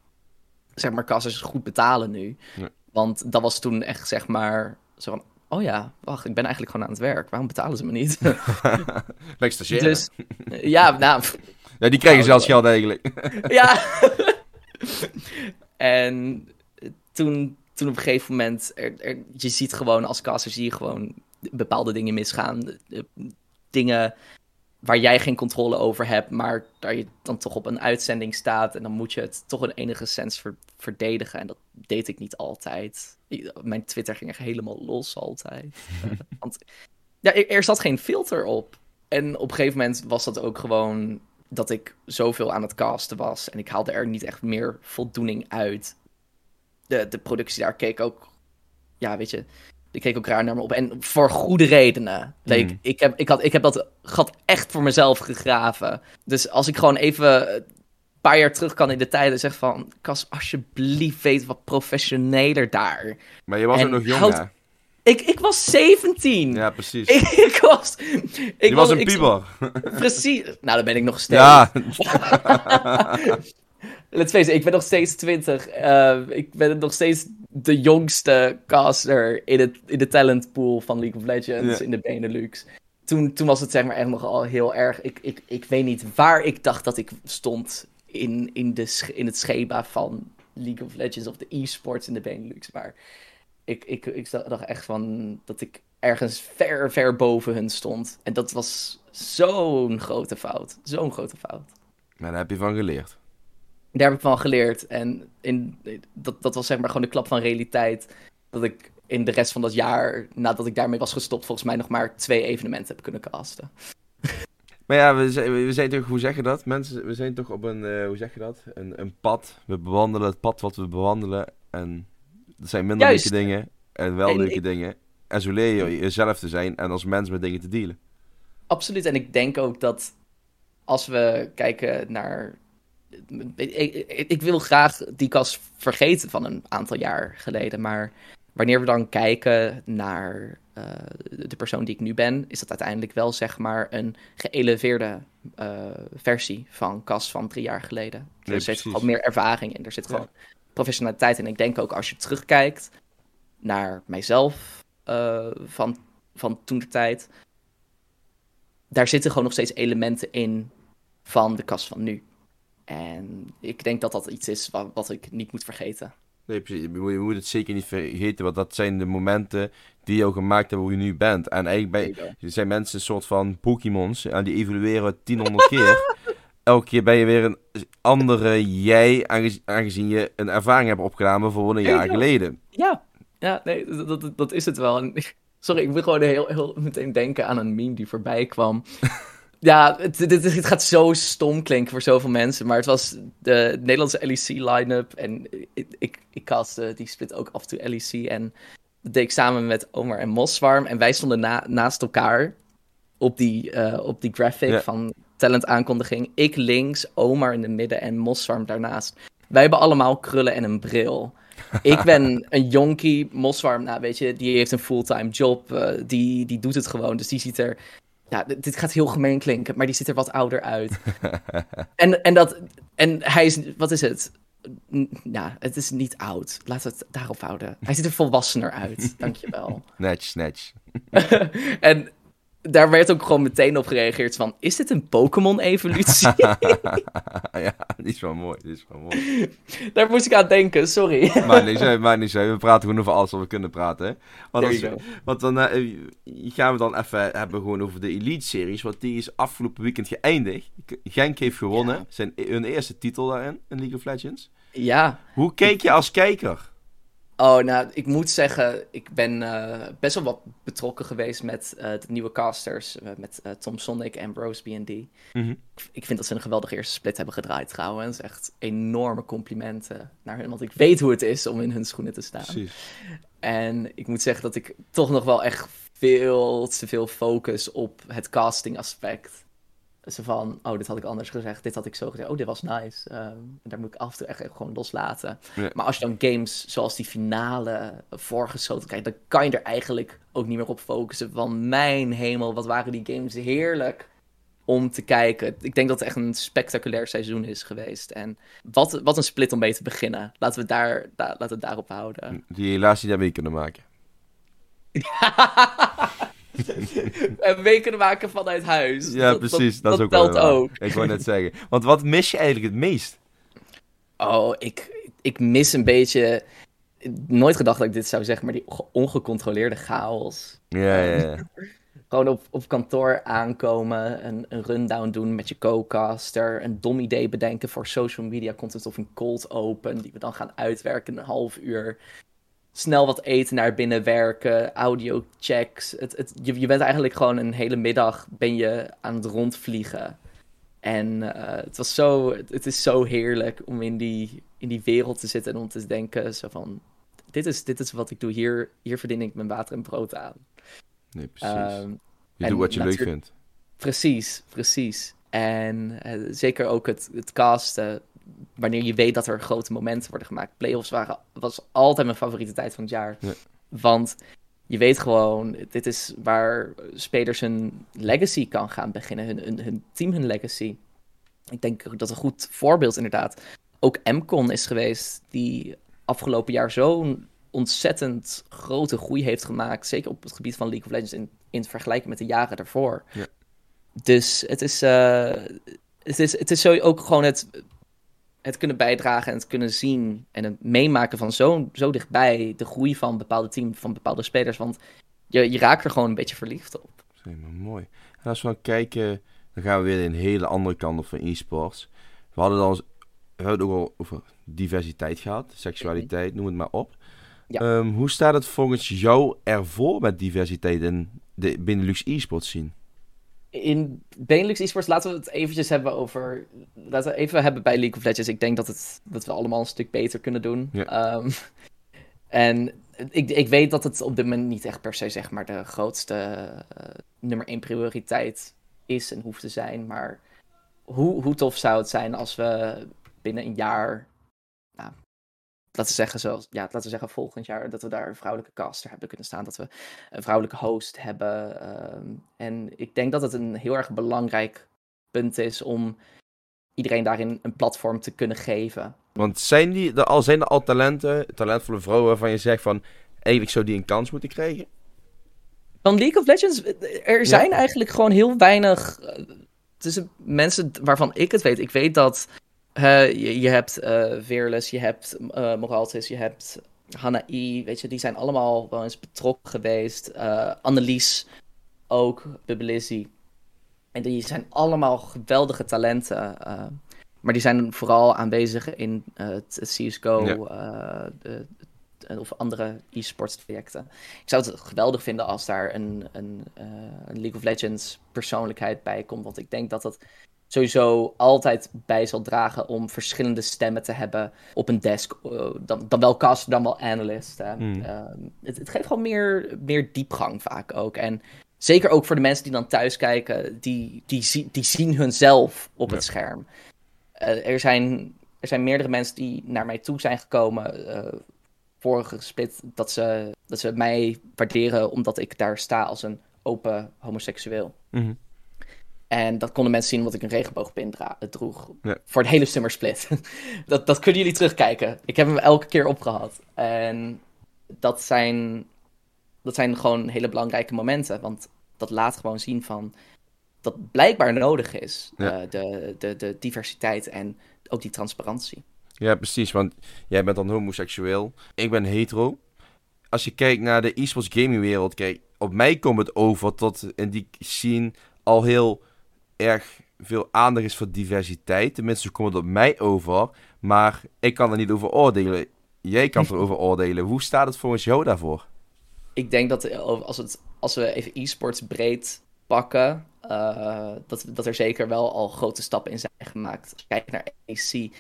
S3: zeg maar, kassers goed betalen nu.
S2: Ja.
S3: Want dat was toen echt, zeg maar, zo van, oh ja, wacht, ik ben eigenlijk gewoon aan het werk. Waarom betalen ze me niet?
S2: Lekker stagiair.
S3: dus, ja, nou,
S2: Ja, die krijgen zelfs geld eigenlijk.
S3: ja. en toen, toen op een gegeven moment, er, er- je ziet gewoon als caster, zie je gewoon bepaalde dingen misgaan. Dingen waar jij geen controle over hebt, maar daar je dan toch op een uitzending staat. En dan moet je het toch in enige sens ver- verdedigen. En dat deed ik niet altijd. Mijn Twitter ging echt helemaal los altijd. Want ja, er, er zat geen filter op. En op een gegeven moment was dat ook gewoon dat ik zoveel aan het casten was. En ik haalde er niet echt meer voldoening uit. De, de productie daar keek ook, ja, weet je, ik keek ook raar naar me op. En voor goede redenen. Like,
S2: Mm.
S3: ik, heb, ik, had, ik heb dat gat echt voor mezelf gegraven. Dus als ik gewoon even een paar jaar terug kan in de tijd en zeg van... Kas, alsjeblieft, weet wat professioneler daar.
S2: Maar je was
S3: En
S2: ook nog jong,
S3: houd-
S2: hè?
S3: Ik, ik was 17.
S2: Ja, precies.
S3: Ik, ik was... Ik
S2: je was een
S3: ik-
S2: pieper.
S3: Precies. Nou, dan ben ik nog steeds.
S2: Ja,
S3: Let's face it, ik ben nog steeds 20. Eh, ik ben nog steeds de jongste caster in, het, in de talentpool van League of Legends
S2: Ja.
S3: in de Benelux. Toen, toen was het zeg maar echt nogal heel erg. Ik, ik, ik weet niet waar ik dacht dat ik stond in, in, de, in het schema van League of Legends of de e-sports in de Benelux. Maar ik, ik, ik dacht echt van dat ik ergens ver, ver boven hun stond. En dat was zo'n grote fout. Zo'n grote fout.
S2: maar daar heb je van geleerd.
S3: Daar heb ik van geleerd. En in, dat, dat was zeg maar gewoon de klap van realiteit. Dat ik in de rest van dat jaar, nadat ik daarmee was gestopt, volgens mij nog maar twee evenementen heb kunnen casten.
S2: Maar ja, we zijn, we zijn toch, hoe zeg je dat? Mensen, we zijn toch op een, eh, hoe zeg je dat? Een, een pad. We bewandelen het pad wat we bewandelen. En er zijn minder
S3: Juist.
S2: leuke dingen en wel
S3: En
S2: leuke
S3: ik-
S2: dingen. En zo leer je jezelf te zijn en als mens met dingen te dealen.
S3: Absoluut. En ik denk ook dat als we kijken naar. Ik, wil graag die kast vergeten van een aantal jaar geleden. Maar wanneer we dan kijken naar eh, de persoon die ik nu ben, is dat uiteindelijk wel zeg maar een geëleveerde eh, versie van kast van drie jaar geleden.
S2: Nee,
S3: er zit
S2: precies.
S3: gewoon meer ervaring in. Er zit
S2: Ja.
S3: gewoon professionaliteit in. Ik denk ook als je terugkijkt naar mijzelf eh, van, van toen de tijd daar zitten gewoon nog steeds elementen in van de kast van nu. En ik denk dat dat iets is wat, wat ik niet moet vergeten.
S2: Nee, precies. Je moet, het zeker niet vergeten, want dat zijn de momenten die jou gemaakt hebben hoe je nu bent. En eigenlijk bij, er zijn mensen een soort van Pokémons en die evolueren 1000 keer. Elke keer ben je weer een andere jij, aangez- aangezien je een ervaring hebt opgedaan bijvoorbeeld een
S3: Ja,
S2: jaar
S3: ja.
S2: geleden.
S3: Ja, ja nee, dat, dat, dat is het wel. En, sorry, ik moet gewoon heel, heel meteen denken aan een meme die voorbij kwam. ja, het, dit gaat zo stom klinken voor zoveel mensen. Maar het was de Nederlandse LEC-line-up. En ik, ik, ik castte die split ook af en toe LEC. En dat deed ik samen met Omar en Moswarm. En wij stonden na, naast elkaar op die, eh, op die graphic
S2: Ja.
S3: van talent aankondiging. Ik links, Omar in de midden en Moswarm daarnaast. Wij hebben allemaal krullen en een bril. Ik ben een jonkie, Moswarm, nou weet je, die heeft een fulltime job, eh, die, die doet het gewoon, dus die ziet er, ja, d- dit gaat heel gemeen klinken, maar die ziet er wat ouder uit. en, en, dat, en hij is, wat is het? N- Ja, het is niet oud, laat het daarop houden. Hij ziet er volwassener uit, dankjewel.
S2: Netjes, netjes.
S3: en daar werd ook gewoon meteen op gereageerd van, is dit een Pokémon-evolutie?
S2: ja, die is wel mooi, die is wel mooi.
S3: daar moest ik aan denken, sorry.
S2: maar nee, zo, maar niet zo. We praten gewoon over alles wat we kunnen praten. Hè? Want, als, want dan eh, gaan we dan even hebben gewoon over de Elite-series. Want die is afgelopen weekend geëindigd. Genk heeft gewonnen.
S3: Ja.
S2: Zijn, hun eerste titel daarin, in League of Legends.
S3: Ja.
S2: Hoe keek je als kijker?
S3: Oh, nou, ik moet zeggen, ik ben eh, best wel wat betrokken geweest met eh, de nieuwe casters. eh, met Tom Sonic en Rose B&D.
S2: Mhm.
S3: Ik- Ik vind dat ze een geweldige eerste split hebben gedraaid trouwens. Echt enorme complimenten naar hen. Want ik weet hoe het is om in hun schoenen te staan.
S2: Precies.
S3: En ik moet zeggen dat ik toch nog wel echt veel te veel focus op het casting aspect. Zo van, oh, dit had ik anders gezegd, dit had ik zo gezegd, oh, dit was nice. En daar moet ik af en toe echt gewoon loslaten.
S2: Ja.
S3: Maar als je dan games zoals die finale voorgeschoten kijkt, dan kan je er eigenlijk ook niet meer op focussen. Van mijn hemel, wat waren die games heerlijk om te kijken. Ik denk dat het echt een spectaculair seizoen is geweest. En wat, wat een split om mee te beginnen. Laten we, daar, da- laten we het daarop houden.
S2: Die helaas niet hebben kunnen maken.
S3: en mee kunnen maken vanuit huis.
S2: Ja,
S3: Dat-
S2: precies. Dat,
S3: Dat,
S2: is ook
S3: telt
S2: wel waar.
S3: ook.
S2: Ik wou net zeggen. Want wat mis je eigenlijk het meest?
S3: Oh, ik, ik mis een beetje... Nooit gedacht dat ik dit zou zeggen, maar die onge- ongecontroleerde chaos.
S2: Ja, ja, ja.
S3: Gewoon op, op kantoor aankomen, een, een rundown doen met je co-caster, een dom idee bedenken voor social media content of een cold open, die we dan gaan uitwerken in een half uur. Snel wat eten naar binnen werken, audio checks. Het, het, je, je bent eigenlijk gewoon een hele middag ben je aan het rondvliegen. En eh, het was zo, het, is zo heerlijk om in die, in die wereld te zitten en om te denken zo van, dit is, dit is wat ik doe, hier, hier verdien ik mijn water en brood aan.
S2: Nee, precies.
S3: Ehm,
S2: je doet wat je leuk vindt.
S3: Precies, precies. En eh, zeker ook het, het casten. Wanneer je weet dat er grote momenten worden gemaakt. Playoffs waren, was altijd mijn favoriete tijd van het jaar.
S2: Ja.
S3: Want je weet gewoon, dit is waar spelers hun legacy kan gaan beginnen. Hun, hun, hun team, hun legacy. Ik denk dat een goed voorbeeld inderdaad ook MCON is geweest. Die afgelopen jaar zo'n ontzettend grote groei heeft gemaakt. Zeker op het gebied van League of Legends in, in vergelijking met de jaren daarvoor.
S2: Ja.
S3: Dus het is, eh, het is, het is zo ook gewoon het, het kunnen bijdragen en het kunnen zien en het meemaken van zo, zo dichtbij de groei van bepaalde teams, van bepaalde spelers. Want je, je raakt er gewoon een beetje verliefd op.
S2: Dat is mooi. En als we dan kijken, dan gaan we weer een hele andere kant op van e-sports. We hadden dan, we het ook al over diversiteit gehad, seksualiteit, noem het maar op.
S3: Ja.
S2: Ehm, hoe staat het volgens jou ervoor met diversiteit in de Benelux e-sports zien?
S3: In Benelux esports laten we het eventjes hebben over. Laten we even hebben bij League of Legends. Ik denk dat, het, dat we allemaal een stuk beter kunnen doen.
S2: Ja.
S3: Ehm, en ik, ik weet dat het op dit moment niet echt per se zeg maar de grootste eh, nummer één prioriteit is en hoeft te zijn. Maar hoe, hoe tof zou het zijn als we binnen een jaar. Laten we zeggen, zoals, ja, laten we zeggen volgend jaar, dat we daar een vrouwelijke caster hebben kunnen staan. Dat we een vrouwelijke host hebben. ehm, en ik denk dat het een heel erg belangrijk punt is om iedereen daarin een platform te kunnen geven.
S2: Want zijn, die, er al, zijn er al talenten, talentvolle vrouwen waarvan je zegt van, eigenlijk zou die een kans moeten krijgen?
S3: Van League of Legends, er zijn eigenlijk gewoon heel weinig eh, tussen mensen waarvan ik het weet. Ik weet dat je, je hebt eh Veerless, je hebt eh Moraltis, je hebt Hanae, weet je, die zijn allemaal wel eens betrokken geweest. Eh Annelies ook, Bubblizzy. En die zijn allemaal geweldige talenten. maar die zijn vooral aanwezig in het CSGO de- of andere e-sports trajecten. Ik zou het geweldig vinden als daar een, een, een League of Legends persoonlijkheid bij komt. Want ik denk dat dat sowieso altijd bij zal dragen om verschillende stemmen te hebben op een desk. eh, dan, dan wel caster, dan wel analyst. hè.
S2: Hmm.
S3: Ehm, het, het geeft gewoon meer, meer diepgang vaak ook. En zeker ook voor de mensen die dan thuis kijken, die, die, zie- die zien hunzelf op het scherm. Eh, er, zijn, er zijn meerdere mensen die naar mij toe zijn gekomen. eh, vorige split dat ze, dat ze mij waarderen omdat ik daar sta als een open homoseksueel.
S2: Mhm.
S3: En dat konden mensen zien omdat ik een regenboogpin dra- droeg.
S2: Ja.
S3: Voor het hele summer split. dat, dat kunnen jullie terugkijken. Ik heb hem elke keer opgehad. En dat zijn, dat zijn gewoon hele belangrijke momenten. Want dat laat gewoon zien van dat blijkbaar nodig is.
S2: Ja.
S3: eh, de, de, de diversiteit en ook die transparantie.
S2: Ja, precies, want jij bent dan homoseksueel. Ik ben hetero. Als je kijkt naar de e-sports gaming wereld, kijk, op mij komt het over dat in die scene al heel erg veel aandacht is voor diversiteit. Tenminste, zo komt het op mij over. Maar ik kan er niet over oordelen. Jij kan erover oordelen. Hoe staat het volgens jou daarvoor?
S3: Ik denk dat eh, als, het, als we even e-sports breed pakken, eh, dat, dat er zeker wel al grote stappen in zijn gemaakt. Als je kijkt naar AC,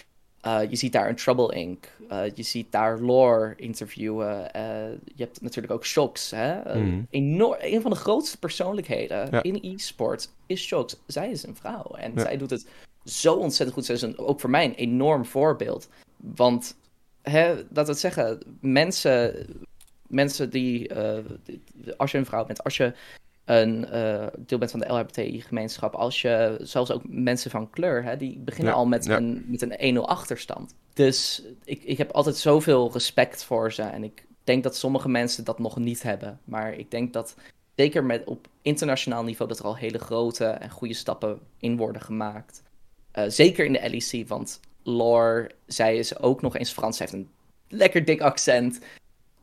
S3: eh, je ziet daar een Trouble Inc. Eh, je ziet daar Lore interviewen. eh, je hebt natuurlijk ook Shocks. Hè?
S2: Mhm.
S3: enorm, een van de grootste persoonlijkheden
S2: Ja.
S3: in e-sport is Shocks. Zij is een vrouw en
S2: Ja.
S3: zij doet het zo ontzettend goed. Zij is een, ook voor mij een enorm voorbeeld. Want, hè, laten we het zeggen, mensen, mensen die, die- als je een vrouw bent, als je een eh, deel bent van de LHBTI-gemeenschap, als je, zelfs ook mensen van kleur, hè, die beginnen
S2: Ja,
S3: al met,
S2: ja.
S3: een, met een 1-0 achterstand. Dus ik, ik heb altijd zoveel respect voor ze en ik denk dat sommige mensen dat nog niet hebben. Maar ik denk dat zeker met, op internationaal niveau dat er al hele grote en goede stappen in worden gemaakt. Eh, zeker in de LEC, want Lore, zij is ook nog eens Frans. Ze heeft een lekker dik accent.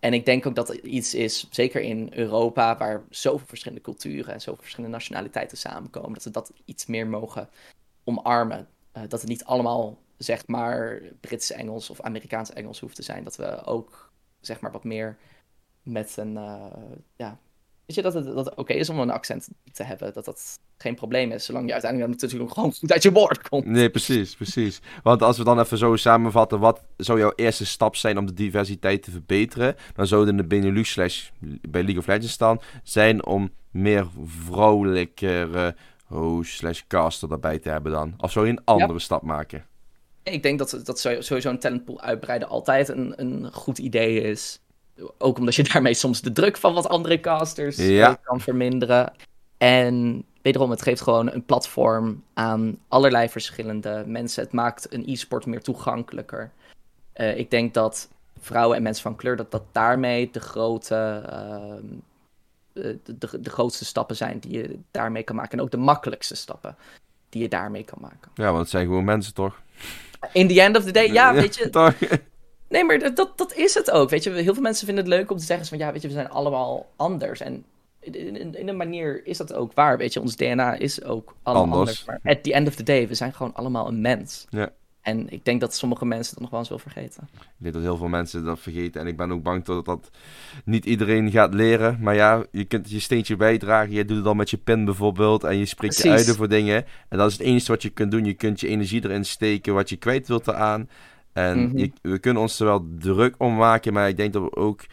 S3: En ik denk ook dat het iets is, zeker in Europa, waar zoveel verschillende culturen en zoveel verschillende nationaliteiten samenkomen, dat we dat iets meer mogen omarmen. Eh, dat het niet allemaal, zeg maar, Brits-Engels of Amerikaans-Engels hoeft te zijn. Dat we ook, zeg maar, wat meer met een, eh, ja, weet je, dat het, dat oké is om een accent te hebben. Dat dat geen probleem is, zolang je uiteindelijk natuurlijk gewoon goed uit je woord komt.
S2: Nee, precies, precies. Want als we dan even zo samenvatten, wat zou jouw eerste stap zijn om de diversiteit te verbeteren? Dan zou het in de Benelux slash bij League of Legends staan, zijn om meer vrouwelijke host slash caster erbij te hebben dan. Of zou je een andere stap maken?
S3: Ik denk dat, dat sowieso een talentpool uitbreiden altijd een, een goed idee is. Ook omdat je daarmee soms de druk van wat andere casters eh,
S2: Ja.
S3: kan verminderen. En wederom, het geeft gewoon een platform aan allerlei verschillende mensen. Het maakt een e-sport meer toegankelijker. Eh, ik denk dat vrouwen en mensen van kleur, dat dat daarmee de grote, ehm, eh, de, de, de grootste stappen zijn die je daarmee kan maken. En ook de makkelijkste stappen die je daarmee kan maken.
S2: Ja, want het zijn gewoon mensen toch?
S3: In the end of the day, ja, weet je? Nee, maar dat- dat, is het ook. Weet je, heel veel mensen vinden het leuk om te zeggen van ja, weet je, we zijn allemaal anders. En in, in, in een manier is dat ook waar. Weet je, ons DNA is ook allemaal
S2: Anders.
S3: anders. Maar at the end of the day, we zijn gewoon allemaal een mens.
S2: Ja.
S3: En ik denk dat sommige mensen dat nog wel eens wil vergeten.
S2: Ik denk dat heel veel mensen dat vergeten. En ik ben ook bang dat dat niet iedereen gaat leren. Maar ja, je kunt je steentje bijdragen. Je doet het dan met je pen bijvoorbeeld. En je spreekt je uit voor dingen. En dat is het enige wat je kunt doen. Je kunt je energie erin steken wat je kwijt wilt eraan. En
S3: Mhm.
S2: je- we kunnen ons er wel druk om maken. Maar ik denk dat we ook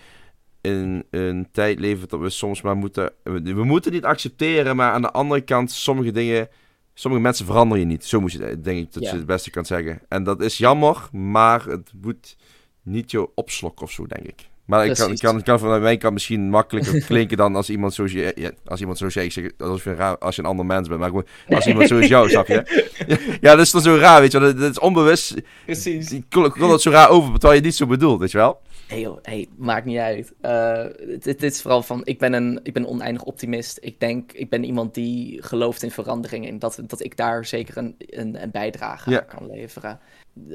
S2: in een tijd leven dat we soms maar moeten... We, we moeten niet accepteren. Maar aan de andere kant, sommige dingen... Sommige mensen veranderen je niet. Zo moet je, denk ik dat je het beste kan zeggen. En dat is jammer, maar het moet niet je opslokken of zo, denk ik. Maar ik kan,
S3: Precies.
S2: kan, kan van mijn kant misschien makkelijker klinken dan als iemand zoals je... Ja, als iemand zoals jij, ik zeg alsof je raar, als je een ander mens bent, maar gewoon als iemand zoals jou, snap je? Ja, dat is dan zo raar, weet je wel. Dat, is onbewust.
S3: Precies.
S2: Ik kom dat zo raar over, terwijl je niet zo bedoelt, weet je wel?
S3: Hey, joh, hey, maakt niet uit. Eh, dit, dit is vooral van, ik ben, een, ik ben oneindig optimist. Ik denk, ik ben iemand die gelooft in verandering. En dat, dat ik daar zeker een, een, een bijdrage
S2: Ja.
S3: aan kan leveren.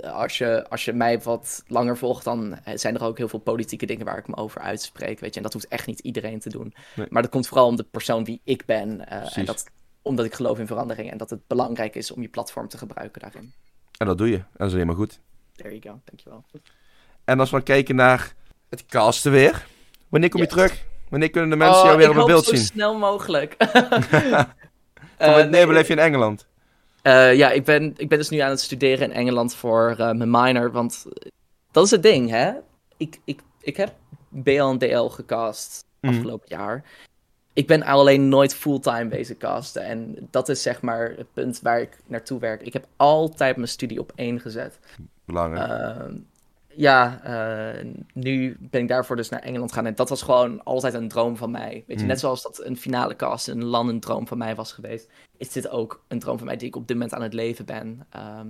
S3: Als je, als je mij wat langer volgt, dan zijn er ook heel veel politieke dingen waar ik me over uitspreek. Weet je? En dat hoeft echt niet iedereen te doen.
S2: Nee.
S3: Maar dat komt vooral om de persoon wie ik ben. eh, en dat, omdat ik geloof in verandering. En dat het belangrijk is om je platform te gebruiken daarin.
S2: En dat doe je. En dat is alleen maar goed.
S3: There you go, dankjewel.
S2: En als we dan kijken naar het casten weer. Wanneer kom je terug? Wanneer kunnen de mensen
S3: Oh,
S2: jou weer op het
S3: hoop
S2: beeld
S3: zo
S2: zien?
S3: snel mogelijk.
S2: Of
S3: Eh,
S2: nee, blijf je in Engeland?
S3: Eh, ja, ik ben, ik ben dus nu aan het studeren in Engeland voor eh, mijn minor. Want dat is het ding, hè? Ik, ik, ik heb BL en DL gecast
S2: Mhm.
S3: afgelopen jaar. Ik ben alleen nooit fulltime bezig casten. En dat is zeg maar het punt waar ik naartoe werk. Ik heb altijd mijn studie op één gezet.
S2: Belangrijk.
S3: Ehm, ja, eh, nu ben ik daarvoor dus naar Engeland gaan. En dat was gewoon altijd een droom van mij. Weet je,
S2: Mm.
S3: net zoals dat een finale cast een land een droom van mij was geweest, is dit ook een droom van mij die ik op dit moment aan het leven ben. Ehm,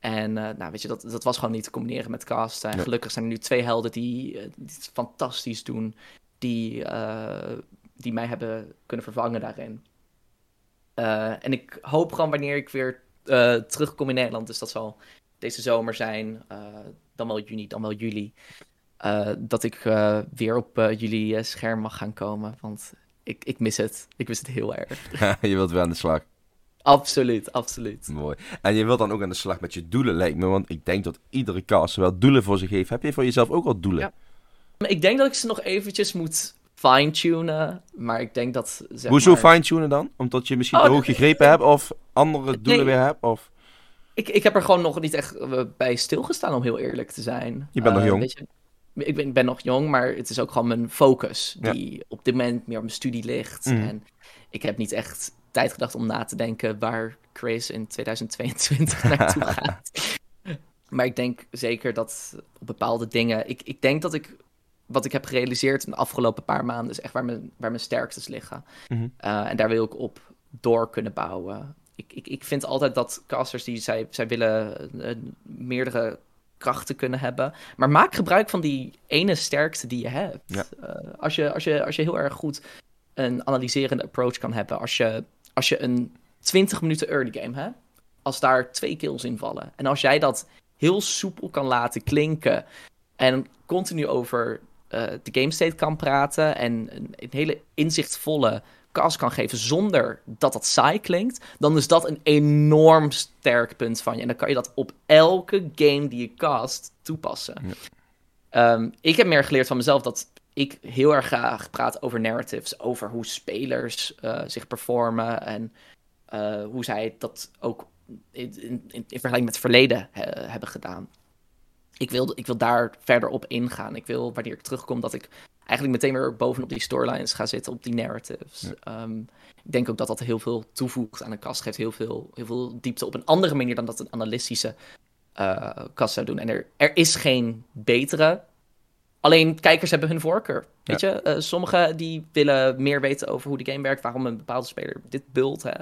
S3: en eh, nou, weet je, dat, dat was gewoon niet te combineren met casten. En
S2: Nee.
S3: gelukkig zijn er nu twee helden die, eh, die het fantastisch doen. Die, die mij hebben kunnen vervangen daarin. En ik hoop gewoon wanneer ik weer terugkom in Nederland, dus dat zal deze zomer zijn, dan wel juni, dan wel juli, dat ik weer op jullie scherm mag gaan komen. Want ik, ik mis het. Ik mis het heel erg.
S2: je wilt weer aan de slag.
S3: Absoluut, absoluut.
S2: Mooi. En je wilt dan ook aan de slag met je doelen, lijkt me. Want ik denk dat iedere cast wel doelen voor zich heeft. Heb je voor jezelf ook al doelen? Ja.
S3: Ik denk dat ik ze nog eventjes moet fine-tunen. Maar ik denk dat.
S2: Zeg Hoezo fine-tunen dan? Omdat je misschien oh, te hoog gegrepen hebt of andere doelen weer hebt? Of...
S3: Ik, ik heb er gewoon nog niet echt eh, bij stilgestaan, om heel eerlijk te zijn.
S2: Je bent nog eh, jong. Je,
S3: ik ben, ben, nog jong, maar het is ook gewoon mijn focus. Die op dit moment meer op mijn studie ligt. Mhm. En ik heb niet echt tijd gedacht om na te denken waar Chris in 2022 naartoe gaat. maar ik denk zeker dat op bepaalde dingen. Ik, ik denk dat ik wat ik heb gerealiseerd in de afgelopen paar maanden is echt waar mijn, waar mijn sterktes liggen. Mhm. Eh, en daar wil ik op door kunnen bouwen. Ik, ik, ik vind altijd dat casters die zij, zij willen uh, meerdere krachten kunnen hebben. Maar maak gebruik van die ene sterkte die je hebt. Ja. Uh, als, je, als, je, als je heel erg goed een analyserende approach kan hebben. Als je, als je een 20 minuten early game hebt. Als daar twee kills in vallen. En als jij dat heel soepel kan laten klinken. En continu over uh, de game state kan praten en een, een, hele inzichtvolle cast kan geven zonder dat dat saai klinkt, dan is dat een enorm sterk punt van je. En dan kan je dat op elke game die je cast toepassen. Ehm, ik heb meer geleerd van mezelf dat ik heel erg graag praat over narratives, over hoe spelers uh, zich performen en uh, hoe zij dat ook in, in, in vergelijking met het verleden hebben gedaan ik wil, ik wil daar verder op ingaan. Ik wil, wanneer ik terugkom, dat ik eigenlijk meteen weer bovenop die storylines ga zitten, op die narratives. Ehm, ik denk ook dat dat heel veel toevoegt aan een kast. Geeft heel veel, heel veel diepte op een andere manier dan dat een analistische uh, kast zou doen. En er, er is geen betere. Alleen kijkers hebben hun voorkeur. Weet je, uh, sommigen die willen meer weten over hoe de game werkt, waarom een bepaalde speler dit bult. Hè?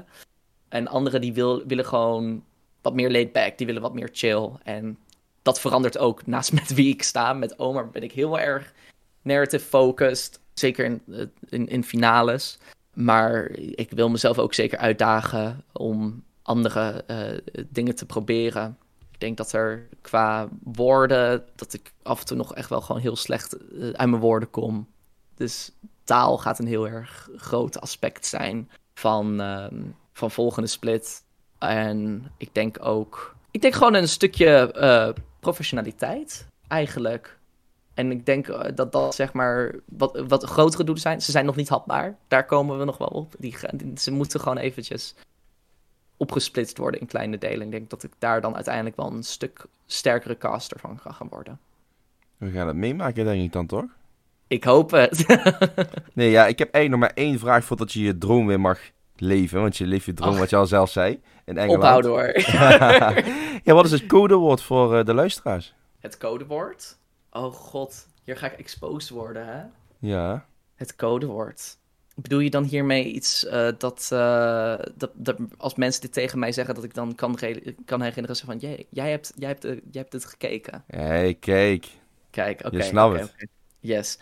S3: En anderen die wil, willen gewoon wat meer laid back, die willen wat meer chill. En dat verandert ook naast met wie ik sta. Met Omar ben ik heel erg narrative focused. Zeker in, eh, in, in finales. Maar ik wil mezelf ook zeker uitdagen om andere uh, dingen te proberen. Ik denk dat er qua woorden, dat ik af en toe nog echt wel gewoon heel slecht uh, uit mijn woorden kom. Dus taal gaat een heel erg groot aspect zijn van, uh, van volgende split. En ik denk ook, ik denk gewoon een stukje professionaliteit eigenlijk. En ik denk eh, dat dat zeg maar wat, wat grotere doelen zijn. Ze zijn nog niet hapbaar. Daar komen we nog wel op. Die, ze moeten gewoon eventjes opgesplitst worden in kleine delen. Ik denk dat ik daar dan uiteindelijk wel een stuk sterkere caster van ga gaan worden.
S2: We gaan het meemaken, denk ik dan toch?
S3: Ik hoop het.
S2: nee, ja, ik heb eigenlijk nog maar één vraag voordat je je droom weer mag leven. Want je leeft je droom, wat je al zelf zei. In Engeland.
S3: Ophouden hoor.
S2: ja, wat is het codewoord voor uh, de luisteraars?
S3: Het codewoord? Oh god, hier ga ik exposed worden, hè?
S2: Ja.
S3: Het codewoord. Bedoel je dan hiermee iets uh, dat, uh, dat, dat, als mensen dit tegen mij zeggen, dat ik dan kan, kan herinneren van, jij, jij, hebt, jij, hebt, jij hebt het gekeken?
S2: Hey, kijk.
S3: Kijk, oké. Okay,
S2: je snapt het.
S3: Yes.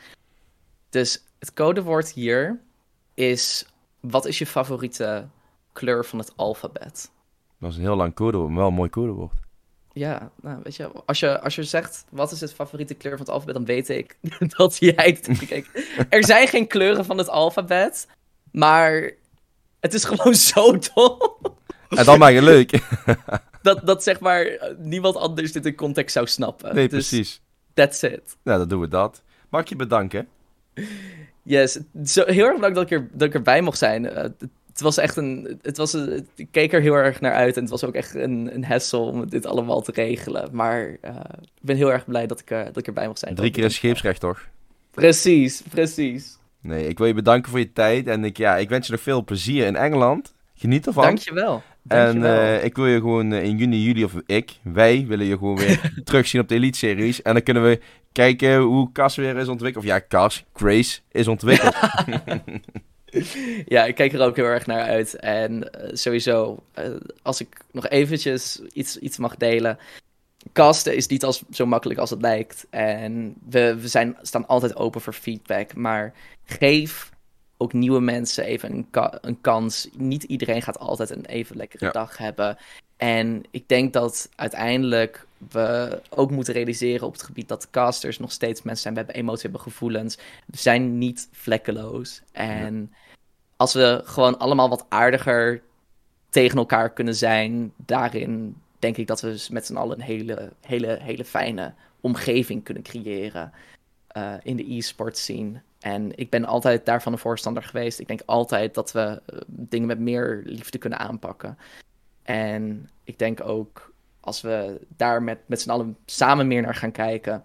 S3: Dus het codewoord hier is, wat is je favoriete kleur van het alfabet?
S2: Dat is een heel lang codewoord, maar wel een mooi codewoord.
S3: Ja, nou, weet je, als je, als je zegt wat is het favoriete kleur van het alfabet, dan weet ik dat jij het gekeken. er zijn geen kleuren van het alfabet, maar het is gewoon zo dom.
S2: En dan maak je leuk.
S3: dat, dat zeg maar niemand anders dit in context zou snappen.
S2: Nee, dus precies.
S3: That's it.
S2: Nou, dan doen we dat. Mag ik je bedanken?
S3: Yes, zo, heel erg bedankt dat ik, er, dat ik erbij mocht zijn. Uh, het was echt een. Het was een, ik keek er heel erg naar uit. En het was ook echt een, een hassle om dit allemaal te regelen. Maar uh, ik ben heel erg blij dat ik, uh, dat ik erbij mag zijn.
S2: Drie keer een scheepsrecht, toch?
S3: Precies, precies.
S2: Nee, ik wil je bedanken voor je tijd. En ik, ja, ik wens je nog veel plezier in Engeland. Geniet ervan.
S3: Dankjewel.
S2: Dankjewel. En uh, ik wil je gewoon in juni, juli, of ik, wij willen je gewoon weer terugzien op de Elite Series. En dan kunnen we kijken hoe Cas weer is ontwikkeld. Of ja, Cas, Grace is ontwikkeld.
S3: ja, ik kijk er ook heel erg naar uit. En uh, sowieso, uh, als ik nog eventjes iets, iets mag delen. Casten is niet als, zo makkelijk als het lijkt. En we, we zijn, staan altijd open voor feedback. Maar geef ook nieuwe mensen even een, ka- een kans. Niet iedereen gaat altijd een even lekkere
S2: Ja.
S3: dag hebben. En ik denk dat uiteindelijk we ook moeten realiseren op het gebied dat casters nog steeds mensen zijn. We hebben emoties, we hebben gevoelens. We zijn niet vlekkeloos. En als we gewoon allemaal wat aardiger tegen elkaar kunnen zijn, daarin denk ik dat we met z'n allen een hele, hele, hele fijne omgeving kunnen creëren eh, in de e-sport scene. En ik ben altijd daarvan een voorstander geweest. Ik denk altijd dat we eh, dingen met meer liefde kunnen aanpakken. En ik denk ook als we daar met, met z'n allen samen meer naar gaan kijken,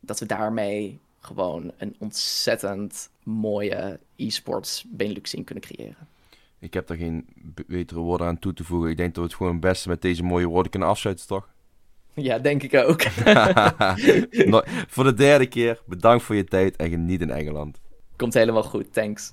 S3: dat we daarmee gewoon een ontzettend mooie e-sports Benelux scene kunnen creëren.
S2: Ik heb daar geen betere woorden aan toe te voegen. Ik denk dat we het gewoon het beste met deze mooie woorden kunnen afsluiten, toch?
S3: Ja, denk ik ook.
S2: Voor de derde keer, bedankt voor je tijd en geniet in Engeland.
S3: Komt helemaal goed, thanks.